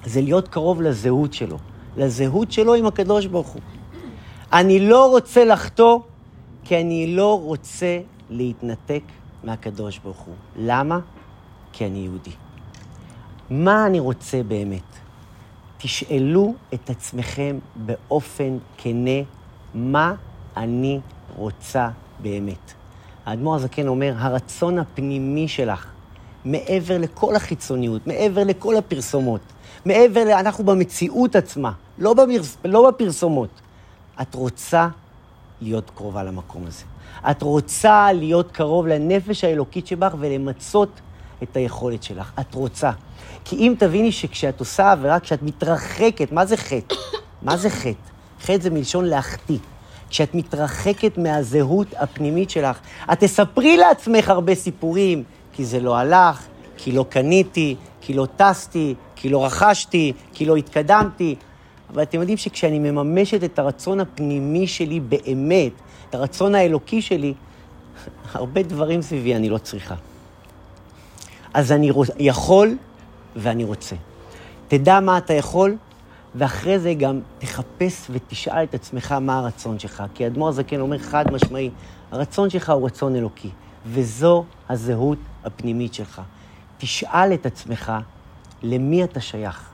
זה להיות קרוב לזהות שלו, לזהות שלו עם הקדוש ברוך הוא. אני לא רוצה לחטוא כי אני לא רוצה להתנתק מהקדוש ברוך הוא. למה? כי אני יהודי. מה אני רוצה באמת? תשאלו את עצמכם באופן כנה, מה אני רוצה באמת. האדמו"ר הזקן אומר, הרצון הפנימי שלך, מעבר לכל החיצוניות, מעבר לכל הפרסומות, מעבר ל... אנחנו במציאות עצמה, לא, במרס... לא בפרסומות. את רוצה להיות קרובה למקום הזה. את רוצה להיות קרוב לנפש האלוקית שבך ולמצות את היכולת שלך. את רוצה. כי אם תביני שכשאת עושה עבירה, כשאת מתרחקת, מה זה חטא? מה זה חטא? חטא זה מלשון להחטיא. כשאת מתרחקת מהזהות הפנימית שלך, את תספרי לעצמך הרבה סיפורים, כי זה לא הלך, כי לא קניתי, כי לא טסתי, כי לא רכשתי, כי לא התקדמתי. אבל אתם יודעים שכשאני מממשת את הרצון הפנימי שלי באמת, את הרצון האלוקי שלי, הרבה דברים סביבי אני לא צריכה. אז אני רוצ... יכול ואני רוצה. תדע מה אתה יכול, ואחרי זה גם תחפש ותשאל את עצמך מה הרצון שלך. כי האדמו"ר הזקן אומר חד משמעי, הרצון שלך הוא רצון אלוקי, וזו הזהות הפנימית שלך. תשאל את עצמך למי אתה שייך.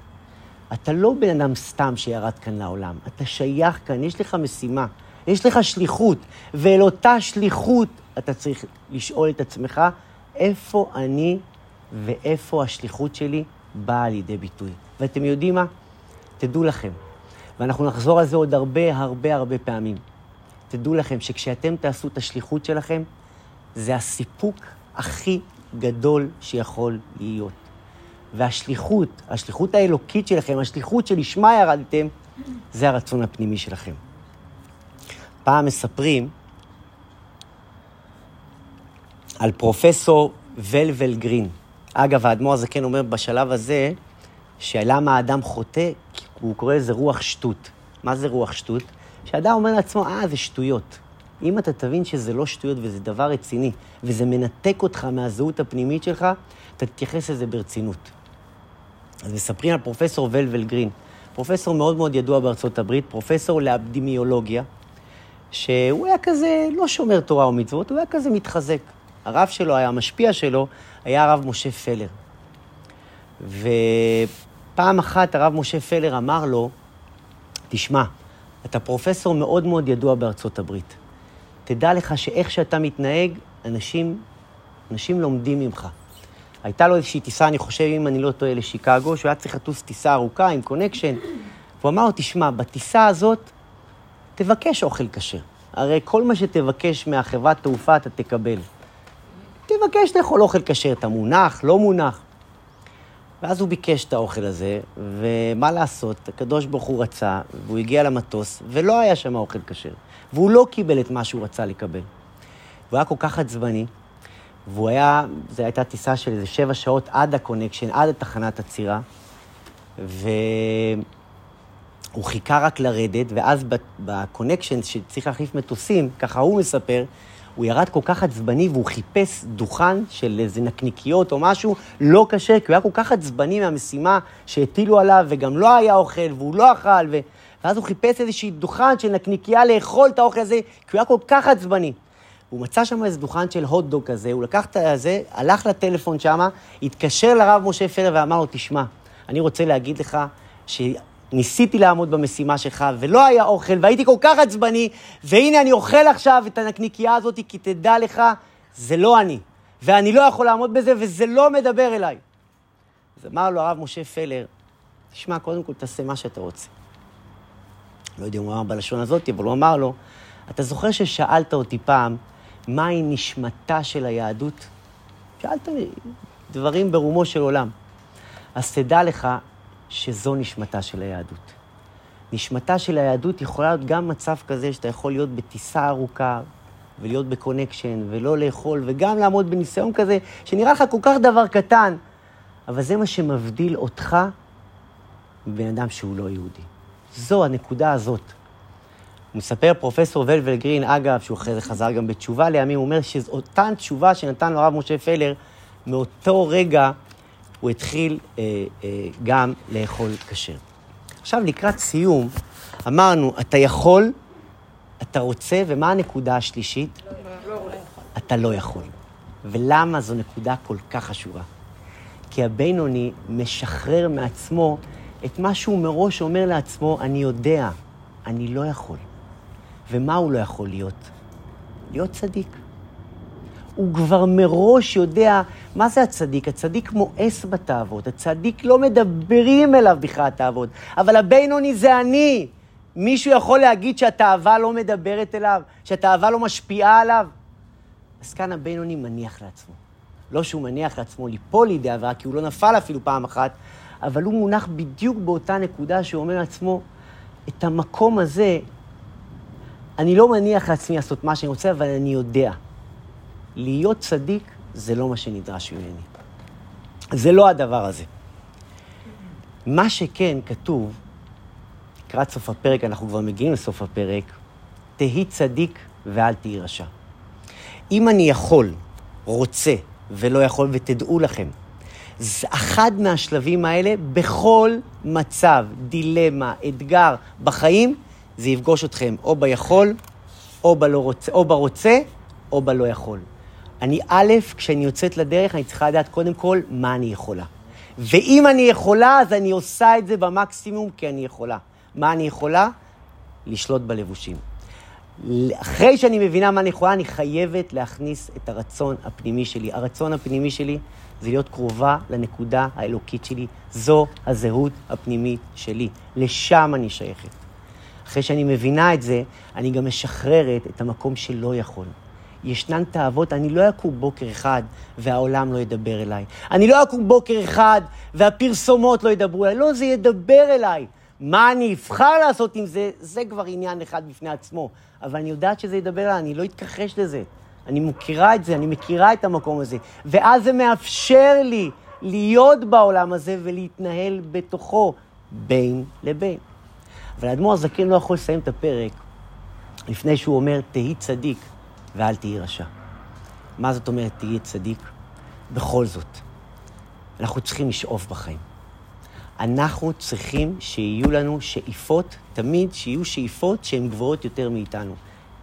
אתה לא בן אדם סתם שירד כאן לעולם, אתה שייך כאן, יש לך משימה, יש לך שליחות, ואל אותה שליחות אתה צריך לשאול את עצמך, איפה אני ואיפה השליחות שלי באה לידי ביטוי. ואתם יודעים מה? תדעו לכם, ואנחנו נחזור על זה עוד הרבה הרבה הרבה פעמים. תדעו לכם שכשאתם תעשו את השליחות שלכם, זה הסיפוק הכי גדול שיכול להיות. והשליחות, השליחות האלוקית שלכם, השליחות שלשמה ירדתם, זה הרצון הפנימי שלכם. פעם מספרים על פרופסור ולבל גרין. אגב, האדמו"ר הזקן אומר בשלב הזה, שלמה האדם חוטא, הוא קורא לזה רוח שטות. מה זה רוח שטות? שאדם אומר לעצמו, אה, זה שטויות. אם אתה תבין שזה לא שטויות וזה דבר רציני, וזה מנתק אותך מהזהות הפנימית שלך, אתה תתייחס לזה ברצינות. אז מספרים על פרופסור ולבל גרין, פרופסור מאוד מאוד ידוע בארצות הברית, פרופסור לאבדימיולוגיה, שהוא היה כזה לא שומר תורה ומצוות, הוא היה כזה מתחזק. הרב שלו, היה המשפיע שלו, היה הרב משה פלר. ופעם אחת הרב משה פלר אמר לו, תשמע, אתה פרופסור מאוד מאוד ידוע בארצות הברית. תדע לך שאיך שאתה מתנהג, אנשים, אנשים לומדים ממך. הייתה לו איזושהי טיסה, אני חושב, אם אני לא טועה, לשיקגו, שהוא היה צריך לטוס טיסה ארוכה עם קונקשן. והוא אמר לו, תשמע, בטיסה הזאת תבקש אוכל כשר. הרי כל מה שתבקש מהחברת תעופה אתה תקבל. תבקש לאכול אוכל כשר, אתה מונח, לא מונח. ואז הוא ביקש את האוכל הזה, ומה לעשות, הקדוש ברוך הוא רצה, והוא הגיע למטוס, ולא היה שם אוכל כשר. והוא לא קיבל את מה שהוא רצה לקבל. והוא היה כל כך עצבני, והוא היה, זו הייתה טיסה של איזה שבע שעות עד הקונקשן, עד התחנת עצירה, והוא חיכה רק לרדת, ואז בקונקשן, שצריך להחליף מטוסים, ככה הוא מספר, הוא ירד כל כך עצבני והוא חיפש דוכן של איזה נקניקיות או משהו לא כשר, כי הוא היה כל כך עצבני מהמשימה שהטילו עליו, וגם לא היה אוכל, והוא לא אכל, ו... ואז הוא חיפש איזושהי דוכן של נקניקייה לאכול את האוכל הזה, כי הוא היה כל כך עצבני. הוא מצא שם איזה דוכן של הוטדוג כזה, הוא לקח את זה, הלך לטלפון שם, התקשר לרב משה פלר ואמר לו, תשמע, אני רוצה להגיד לך שניסיתי לעמוד במשימה שלך, ולא היה אוכל, והייתי כל כך עצבני, והנה אני אוכל עכשיו את הנקניקייה הזאת, כי תדע לך, זה לא אני, ואני לא יכול לעמוד בזה, וזה לא מדבר אליי. אז אמר לו הרב משה פלר, תשמע, קודם כל תעשה מה שאתה רוצה. לא יודע אם הוא אמר בלשון הזאת, אבל הוא אמר לו, אתה זוכר ששאלת אותי פעם, מהי נשמתה של היהדות? שאלת דברים ברומו של עולם. אז תדע לך שזו נשמתה של היהדות. נשמתה של היהדות יכולה להיות גם מצב כזה שאתה יכול להיות בטיסה ארוכה ולהיות בקונקשן ולא לאכול, וגם לעמוד בניסיון כזה שנראה לך כל כך דבר קטן, אבל זה מה שמבדיל אותך מבן אדם שהוא לא יהודי. זו הנקודה הזאת. מספר פרופסור וולוול גרין, אגב, שהוא אחרי זה חזר גם בתשובה לימים, הוא אומר שאותה תשובה שנתן לו הרב משה פלר, מאותו רגע הוא התחיל אה, אה, גם לאכול כשר. עכשיו, לקראת סיום, אמרנו, אתה יכול, אתה רוצה, ומה הנקודה השלישית? אתה לא יכול. ולמה זו נקודה כל כך חשובה? כי הבינוני משחרר מעצמו את מה שהוא מראש אומר לעצמו, אני יודע, אני לא יכול. ומה הוא לא יכול להיות? להיות צדיק. הוא כבר מראש יודע מה זה הצדיק. הצדיק מואס בתאוות, הצדיק לא מדברים אליו בכלל התאוות, אבל הבינוני זה אני. מישהו יכול להגיד שהתאווה לא מדברת אליו, שהתאווה לא משפיעה עליו? אז כאן הבינוני מניח לעצמו. לא שהוא מניח לעצמו ליפול לידי עבירה, כי הוא לא נפל אפילו פעם אחת, אבל הוא מונח בדיוק באותה נקודה שהוא אומר לעצמו, את המקום הזה, אני לא מניח לעצמי לעשות מה שאני רוצה, אבל אני יודע. להיות צדיק זה לא מה שנדרש ממני. זה לא הדבר הזה. מה שכן כתוב, לקראת סוף הפרק, אנחנו כבר מגיעים לסוף הפרק, תהי צדיק ואל תהי רשע. אם אני יכול, רוצה ולא יכול, ותדעו לכם, זה אחד מהשלבים האלה, בכל מצב, דילמה, אתגר בחיים, זה יפגוש אתכם או ביכול, או, בלא רוצה, או ברוצה, או בלא יכול. אני, א', כשאני יוצאת לדרך, אני צריכה לדעת קודם כל מה אני יכולה. ואם אני יכולה, אז אני עושה את זה במקסימום כי אני יכולה. מה אני יכולה? לשלוט בלבושים. אחרי שאני מבינה מה אני יכולה, אני חייבת להכניס את הרצון הפנימי שלי. הרצון הפנימי שלי זה להיות קרובה לנקודה האלוקית שלי. זו הזהות הפנימית שלי. לשם אני שייכת. אחרי שאני מבינה את זה, אני גם משחררת את המקום שלא יכול. ישנן תאוות, אני לא אקום בוקר אחד והעולם לא ידבר אליי. אני לא אקום בוקר אחד והפרסומות לא ידברו אליי. לא, זה ידבר אליי. מה אני אבחר לעשות עם זה, זה כבר עניין אחד בפני עצמו. אבל אני יודעת שזה ידבר אליי, אני לא אתכחש לזה. אני מכירה את זה, אני מכירה את המקום הזה. ואז זה מאפשר לי להיות בעולם הזה ולהתנהל בתוכו בין לבין. אבל האדמו"ר הזקן לא יכול לסיים את הפרק לפני שהוא אומר, תהי צדיק ואל תהי רשע. מה זאת אומרת תהי צדיק? בכל זאת, אנחנו צריכים לשאוף בחיים. אנחנו צריכים שיהיו לנו שאיפות, תמיד שיהיו שאיפות שהן גבוהות יותר מאיתנו.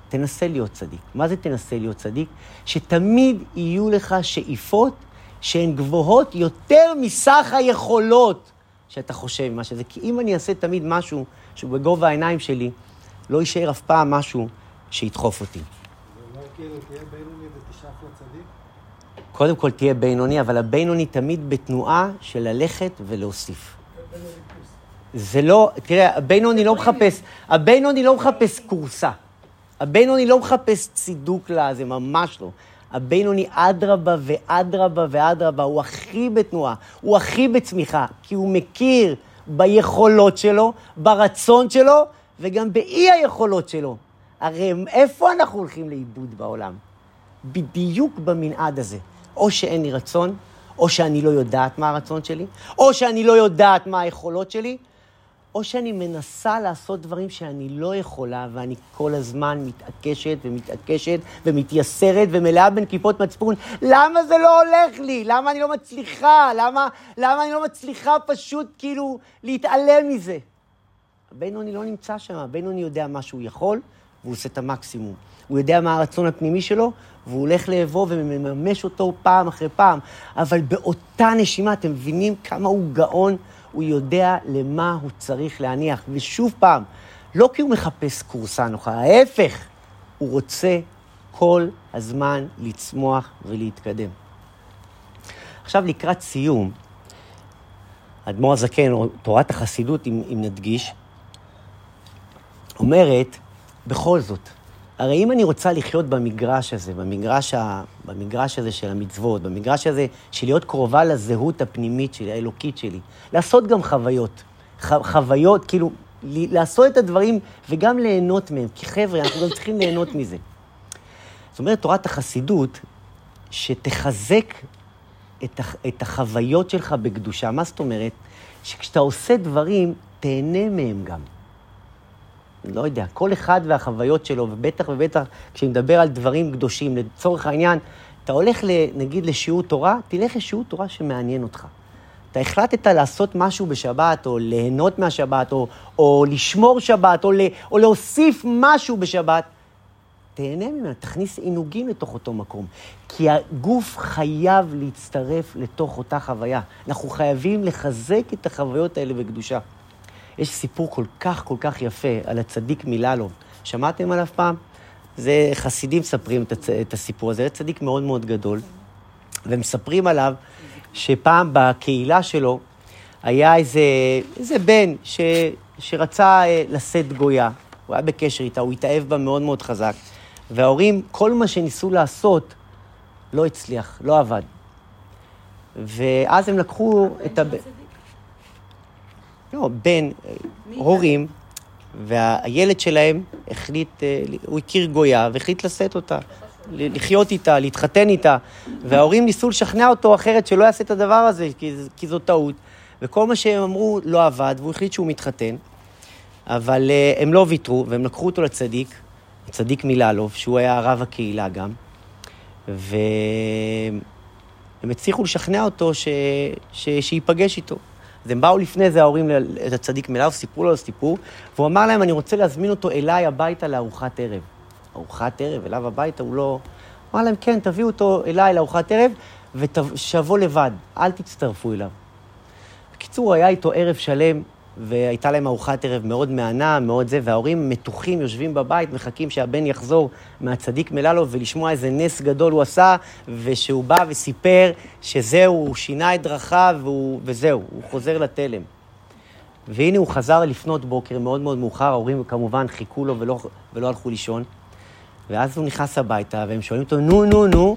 תנסה להיות צדיק. מה זה תנסה להיות צדיק? שתמיד יהיו לך שאיפות שהן גבוהות יותר מסך היכולות שאתה חושב מה שזה. כי אם אני אעשה תמיד משהו שהוא בגובה העיניים שלי, לא יישאר אף פעם משהו שידחוף אותי. זה כאילו? קודם כל תהיה בינוני, אבל הבינוני תמיד בתנועה של ללכת ולהוסיף. זה לא, תראה, הבינוני לא מחפש, הבינוני לא מחפש כורסה. הבינוני לא מחפש צידוק לזה, ממש לא. הבינוני אדרבה ואדרבה ואדרבה, הוא הכי בתנועה, הוא הכי בצמיחה, כי הוא מכיר ביכולות שלו, ברצון שלו, וגם באי היכולות שלו. הרי איפה אנחנו הולכים לאיבוד בעולם? בדיוק במנעד הזה. או שאין לי רצון, או שאני לא יודעת מה הרצון שלי, או שאני לא יודעת מה היכולות שלי, או שאני מנסה לעשות דברים שאני לא יכולה, ואני כל הזמן מתעקשת ומתעקשת ומתייסרת ומלאה בנקיפות מצפון. למה זה לא הולך לי? למה אני לא מצליחה? למה, למה אני לא מצליחה פשוט כאילו להתעלם מזה? הבינוני לא נמצא שם, הבינוני יודע מה שהוא יכול, והוא עושה את המקסימום. הוא יודע מה הרצון הפנימי שלו, והוא הולך לאבוא ומממש אותו פעם אחרי פעם. אבל באותה נשימה, אתם מבינים כמה הוא גאון? הוא יודע למה הוא צריך להניח. ושוב פעם, לא כי הוא מחפש כורסה נוחה, ההפך, הוא רוצה כל הזמן לצמוח ולהתקדם. עכשיו, לקראת סיום, האדמו"ר הזקן, או תורת החסידות, אם, אם נדגיש, אומרת, בכל זאת, הרי אם אני רוצה לחיות במגרש הזה, במגרש, ה, במגרש הזה של המצוות, במגרש הזה של להיות קרובה לזהות הפנימית שלי, האלוקית שלי, לעשות גם חוויות. ח, חוויות, כאילו, ל- לעשות את הדברים וגם ליהנות מהם. כי חבר'ה, אנחנו גם צריכים ליהנות מזה. זאת אומרת, תורת החסידות, שתחזק את, הח- את החוויות שלך בקדושה. מה זאת אומרת? שכשאתה עושה דברים, תהנה מהם גם. לא יודע, כל אחד והחוויות שלו, ובטח ובטח כשאני מדבר על דברים קדושים, לצורך העניין, אתה הולך, נגיד, לשיעור תורה, תלך לשיעור תורה שמעניין אותך. אתה החלטת לעשות משהו בשבת, או ליהנות מהשבת, או, או לשמור שבת, או, ל, או להוסיף משהו בשבת, תהנה ממנה, תכניס עינוגים לתוך אותו מקום. כי הגוף חייב להצטרף לתוך אותה חוויה. אנחנו חייבים לחזק את החוויות האלה בקדושה. יש סיפור כל כך כל כך יפה על הצדיק מללוב. שמעתם עליו פעם? זה חסידים מספרים את, הצ... את הסיפור הזה, זה צדיק מאוד מאוד גדול. ומספרים עליו שפעם בקהילה שלו היה איזה, איזה בן ש... שרצה אה, לשאת גויה. הוא היה בקשר איתה, הוא התאהב בה מאוד מאוד חזק. וההורים, כל מה שניסו לעשות, לא הצליח, לא עבד. ואז הם לקחו את הבן... לא, בן, הורים, והילד שלהם החליט, אה, הוא הכיר גויה והחליט לשאת אותה, לחיות איתה, להתחתן איתה, וההורים ניסו לשכנע אותו אחרת שלא יעשה את הדבר הזה, כי, זו טעות, וכל מה שהם אמרו לא עבד, והוא החליט שהוא מתחתן, אבל uh, הם לא ויתרו, והם לקחו אותו לצדיק, הצדיק מללוב, שהוא היה רב הקהילה גם, והם הצליחו לשכנע אותו ש... ש... שייפגש איתו. אז הם באו לפני זה, ההורים, לצדיק מלאו, סיפרו לו סיפור, והוא אמר להם, אני רוצה להזמין אותו אליי הביתה לארוחת ערב. ארוחת ערב, אליו הביתה, הוא לא... אמר להם, כן, תביאו אותו אליי לארוחת ערב, ושבוא לבד, אל תצטרפו אליו. בקיצור, היה איתו ערב שלם, והייתה להם ארוחת ערב מאוד מהנה, מאוד זה, וההורים מתוחים, יושבים בבית, מחכים שהבן יחזור מהצדיק מללו ולשמוע איזה נס גדול הוא עשה, ושהוא בא וסיפר שזהו, הוא שינה את דרכיו, והוא, וזהו, הוא חוזר לתלם. והנה הוא חזר לפנות בוקר, מאוד מאוד מאוחר, ההורים כמובן חיכו לו ולא, ולא הלכו לישון. ואז הוא נכנס הביתה, והם שואלים אותו, נו, נו, נו,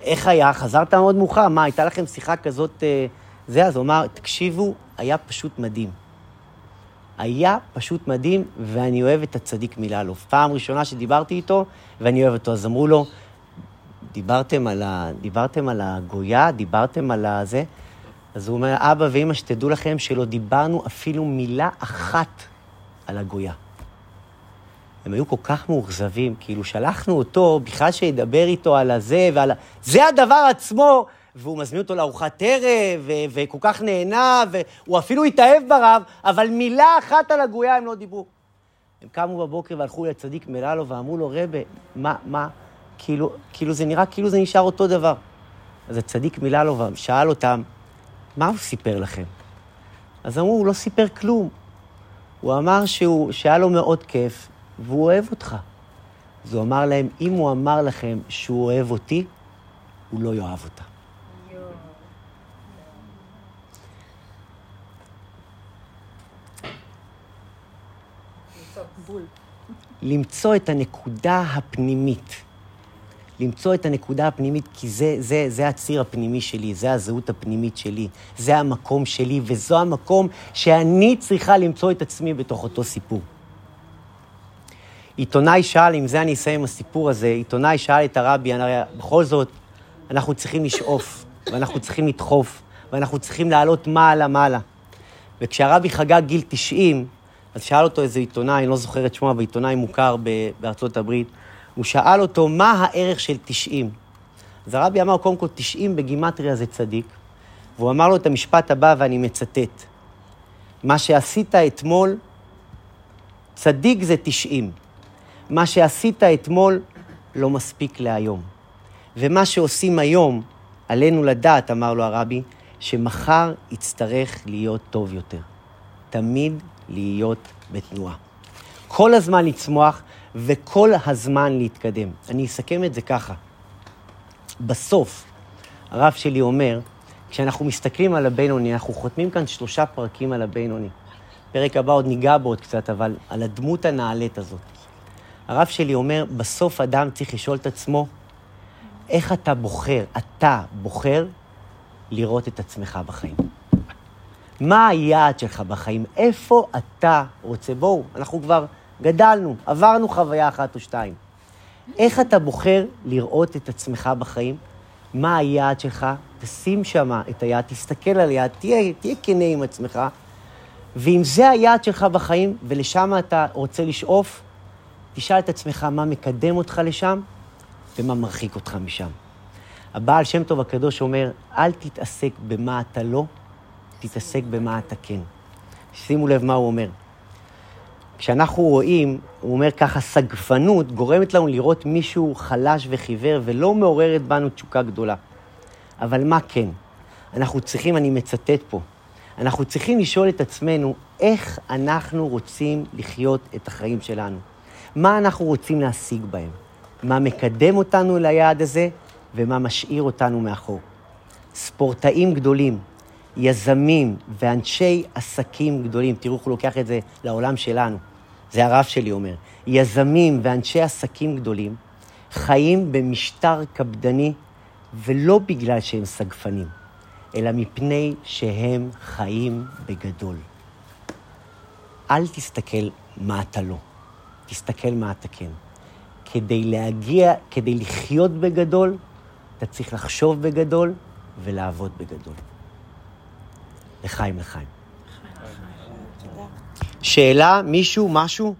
איך היה? חזרת מאוד מאוחר, מה, הייתה לכם שיחה כזאת... אה, זה, אז הוא אמר, תקשיבו, היה פשוט מדהים. היה פשוט מדהים, ואני אוהב את הצדיק מללוב. פעם ראשונה שדיברתי איתו, ואני אוהב אותו. אז אמרו לו, דיברתם על, ה... דיברתם על הגויה? דיברתם על הזה? אז הוא אומר, אבא ואמא, שתדעו לכם שלא דיברנו אפילו מילה אחת על הגויה. הם היו כל כך מאוכזבים, כאילו שלחנו אותו בכלל שידבר איתו על הזה ועל ה... זה הדבר עצמו, והוא מזמין אותו לארוחת ערב, ו- וכל כך נהנה, והוא אפילו התאהב ברב, אבל מילה אחת על הגויה הם לא דיברו. הם קמו בבוקר והלכו לצדיק מללו ואמרו לו, רבה, מה, מה, כאילו, כאילו זה נראה כאילו זה נשאר אותו דבר. אז הצדיק מללו שאל אותם, מה הוא סיפר לכם? אז אמרו, הוא לא סיפר כלום. הוא אמר שהוא, שהיה לו מאוד כיף, והוא אוהב אותך. אז הוא אמר להם, אם הוא אמר לכם שהוא אוהב אותי, הוא לא יאהב אותה. בול. למצוא את הנקודה הפנימית. למצוא את הנקודה הפנימית, כי זה, זה, זה הציר הפנימי שלי, זה הזהות הפנימית שלי, זה המקום שלי, וזו המקום שאני צריכה למצוא את עצמי בתוך אותו סיפור. עיתונאי שאל, עם זה אני אסיים עם הסיפור הזה, עיתונאי שאל את הרבי, הרי בכל זאת, אנחנו צריכים לשאוף, ואנחנו צריכים לדחוף, ואנחנו צריכים לעלות מעלה-מעלה. וכשהרבי חגג גיל 90, אז שאל אותו איזה עיתונאי, אני לא זוכר את שמו, אבל עיתונאי מוכר בארצות הברית, הוא שאל אותו, מה הערך של 90? אז הרבי אמר, קודם כל, 90 בגימטריה זה צדיק, והוא אמר לו את המשפט הבא, ואני מצטט: מה שעשית אתמול, צדיק זה 90. מה שעשית אתמול לא מספיק להיום. ומה שעושים היום, עלינו לדעת, אמר לו הרבי, שמחר יצטרך להיות טוב יותר. תמיד להיות בתנועה. כל הזמן לצמוח וכל הזמן להתקדם. אני אסכם את זה ככה. בסוף, הרב שלי אומר, כשאנחנו מסתכלים על הבינוני, אנחנו חותמים כאן שלושה פרקים על הבינוני. פרק הבא עוד ניגע בו עוד קצת, אבל על הדמות הנעלית הזאת. הרב שלי אומר, בסוף אדם צריך לשאול את עצמו, איך אתה בוחר, אתה בוחר לראות את עצמך בחיים. מה היעד שלך בחיים? איפה אתה רוצה? בואו, אנחנו כבר גדלנו, עברנו חוויה אחת או שתיים. איך אתה בוחר לראות את עצמך בחיים? מה היעד שלך? תשים שם את היעד, תסתכל על היעד, תהיה, תהיה כנה עם עצמך. ואם זה היעד שלך בחיים, ולשם אתה רוצה לשאוף, תשאל את עצמך מה מקדם אותך לשם ומה מרחיק אותך משם. הבעל שם טוב הקדוש אומר, אל תתעסק במה אתה לא, תתעסק במה אתה כן. שימו לב מה הוא אומר. כשאנחנו רואים, הוא אומר ככה, סגפנות גורמת לנו לראות מישהו חלש וחיוור ולא מעוררת בנו תשוקה גדולה. אבל מה כן? אנחנו צריכים, אני מצטט פה, אנחנו צריכים לשאול את עצמנו איך אנחנו רוצים לחיות את החיים שלנו. מה אנחנו רוצים להשיג בהם? מה מקדם אותנו ליעד הזה ומה משאיר אותנו מאחור. ספורטאים גדולים, יזמים ואנשי עסקים גדולים, תראו איך הוא לוקח את זה לעולם שלנו, זה הרב שלי אומר, יזמים ואנשי עסקים גדולים חיים במשטר קפדני ולא בגלל שהם סגפנים, אלא מפני שהם חיים בגדול. אל תסתכל מה אתה לא, תסתכל מה אתה כן. כדי להגיע, כדי לחיות בגדול, אתה צריך לחשוב בגדול ולעבוד בגדול. לחיים, לחיים. שאלה, מישהו, משהו?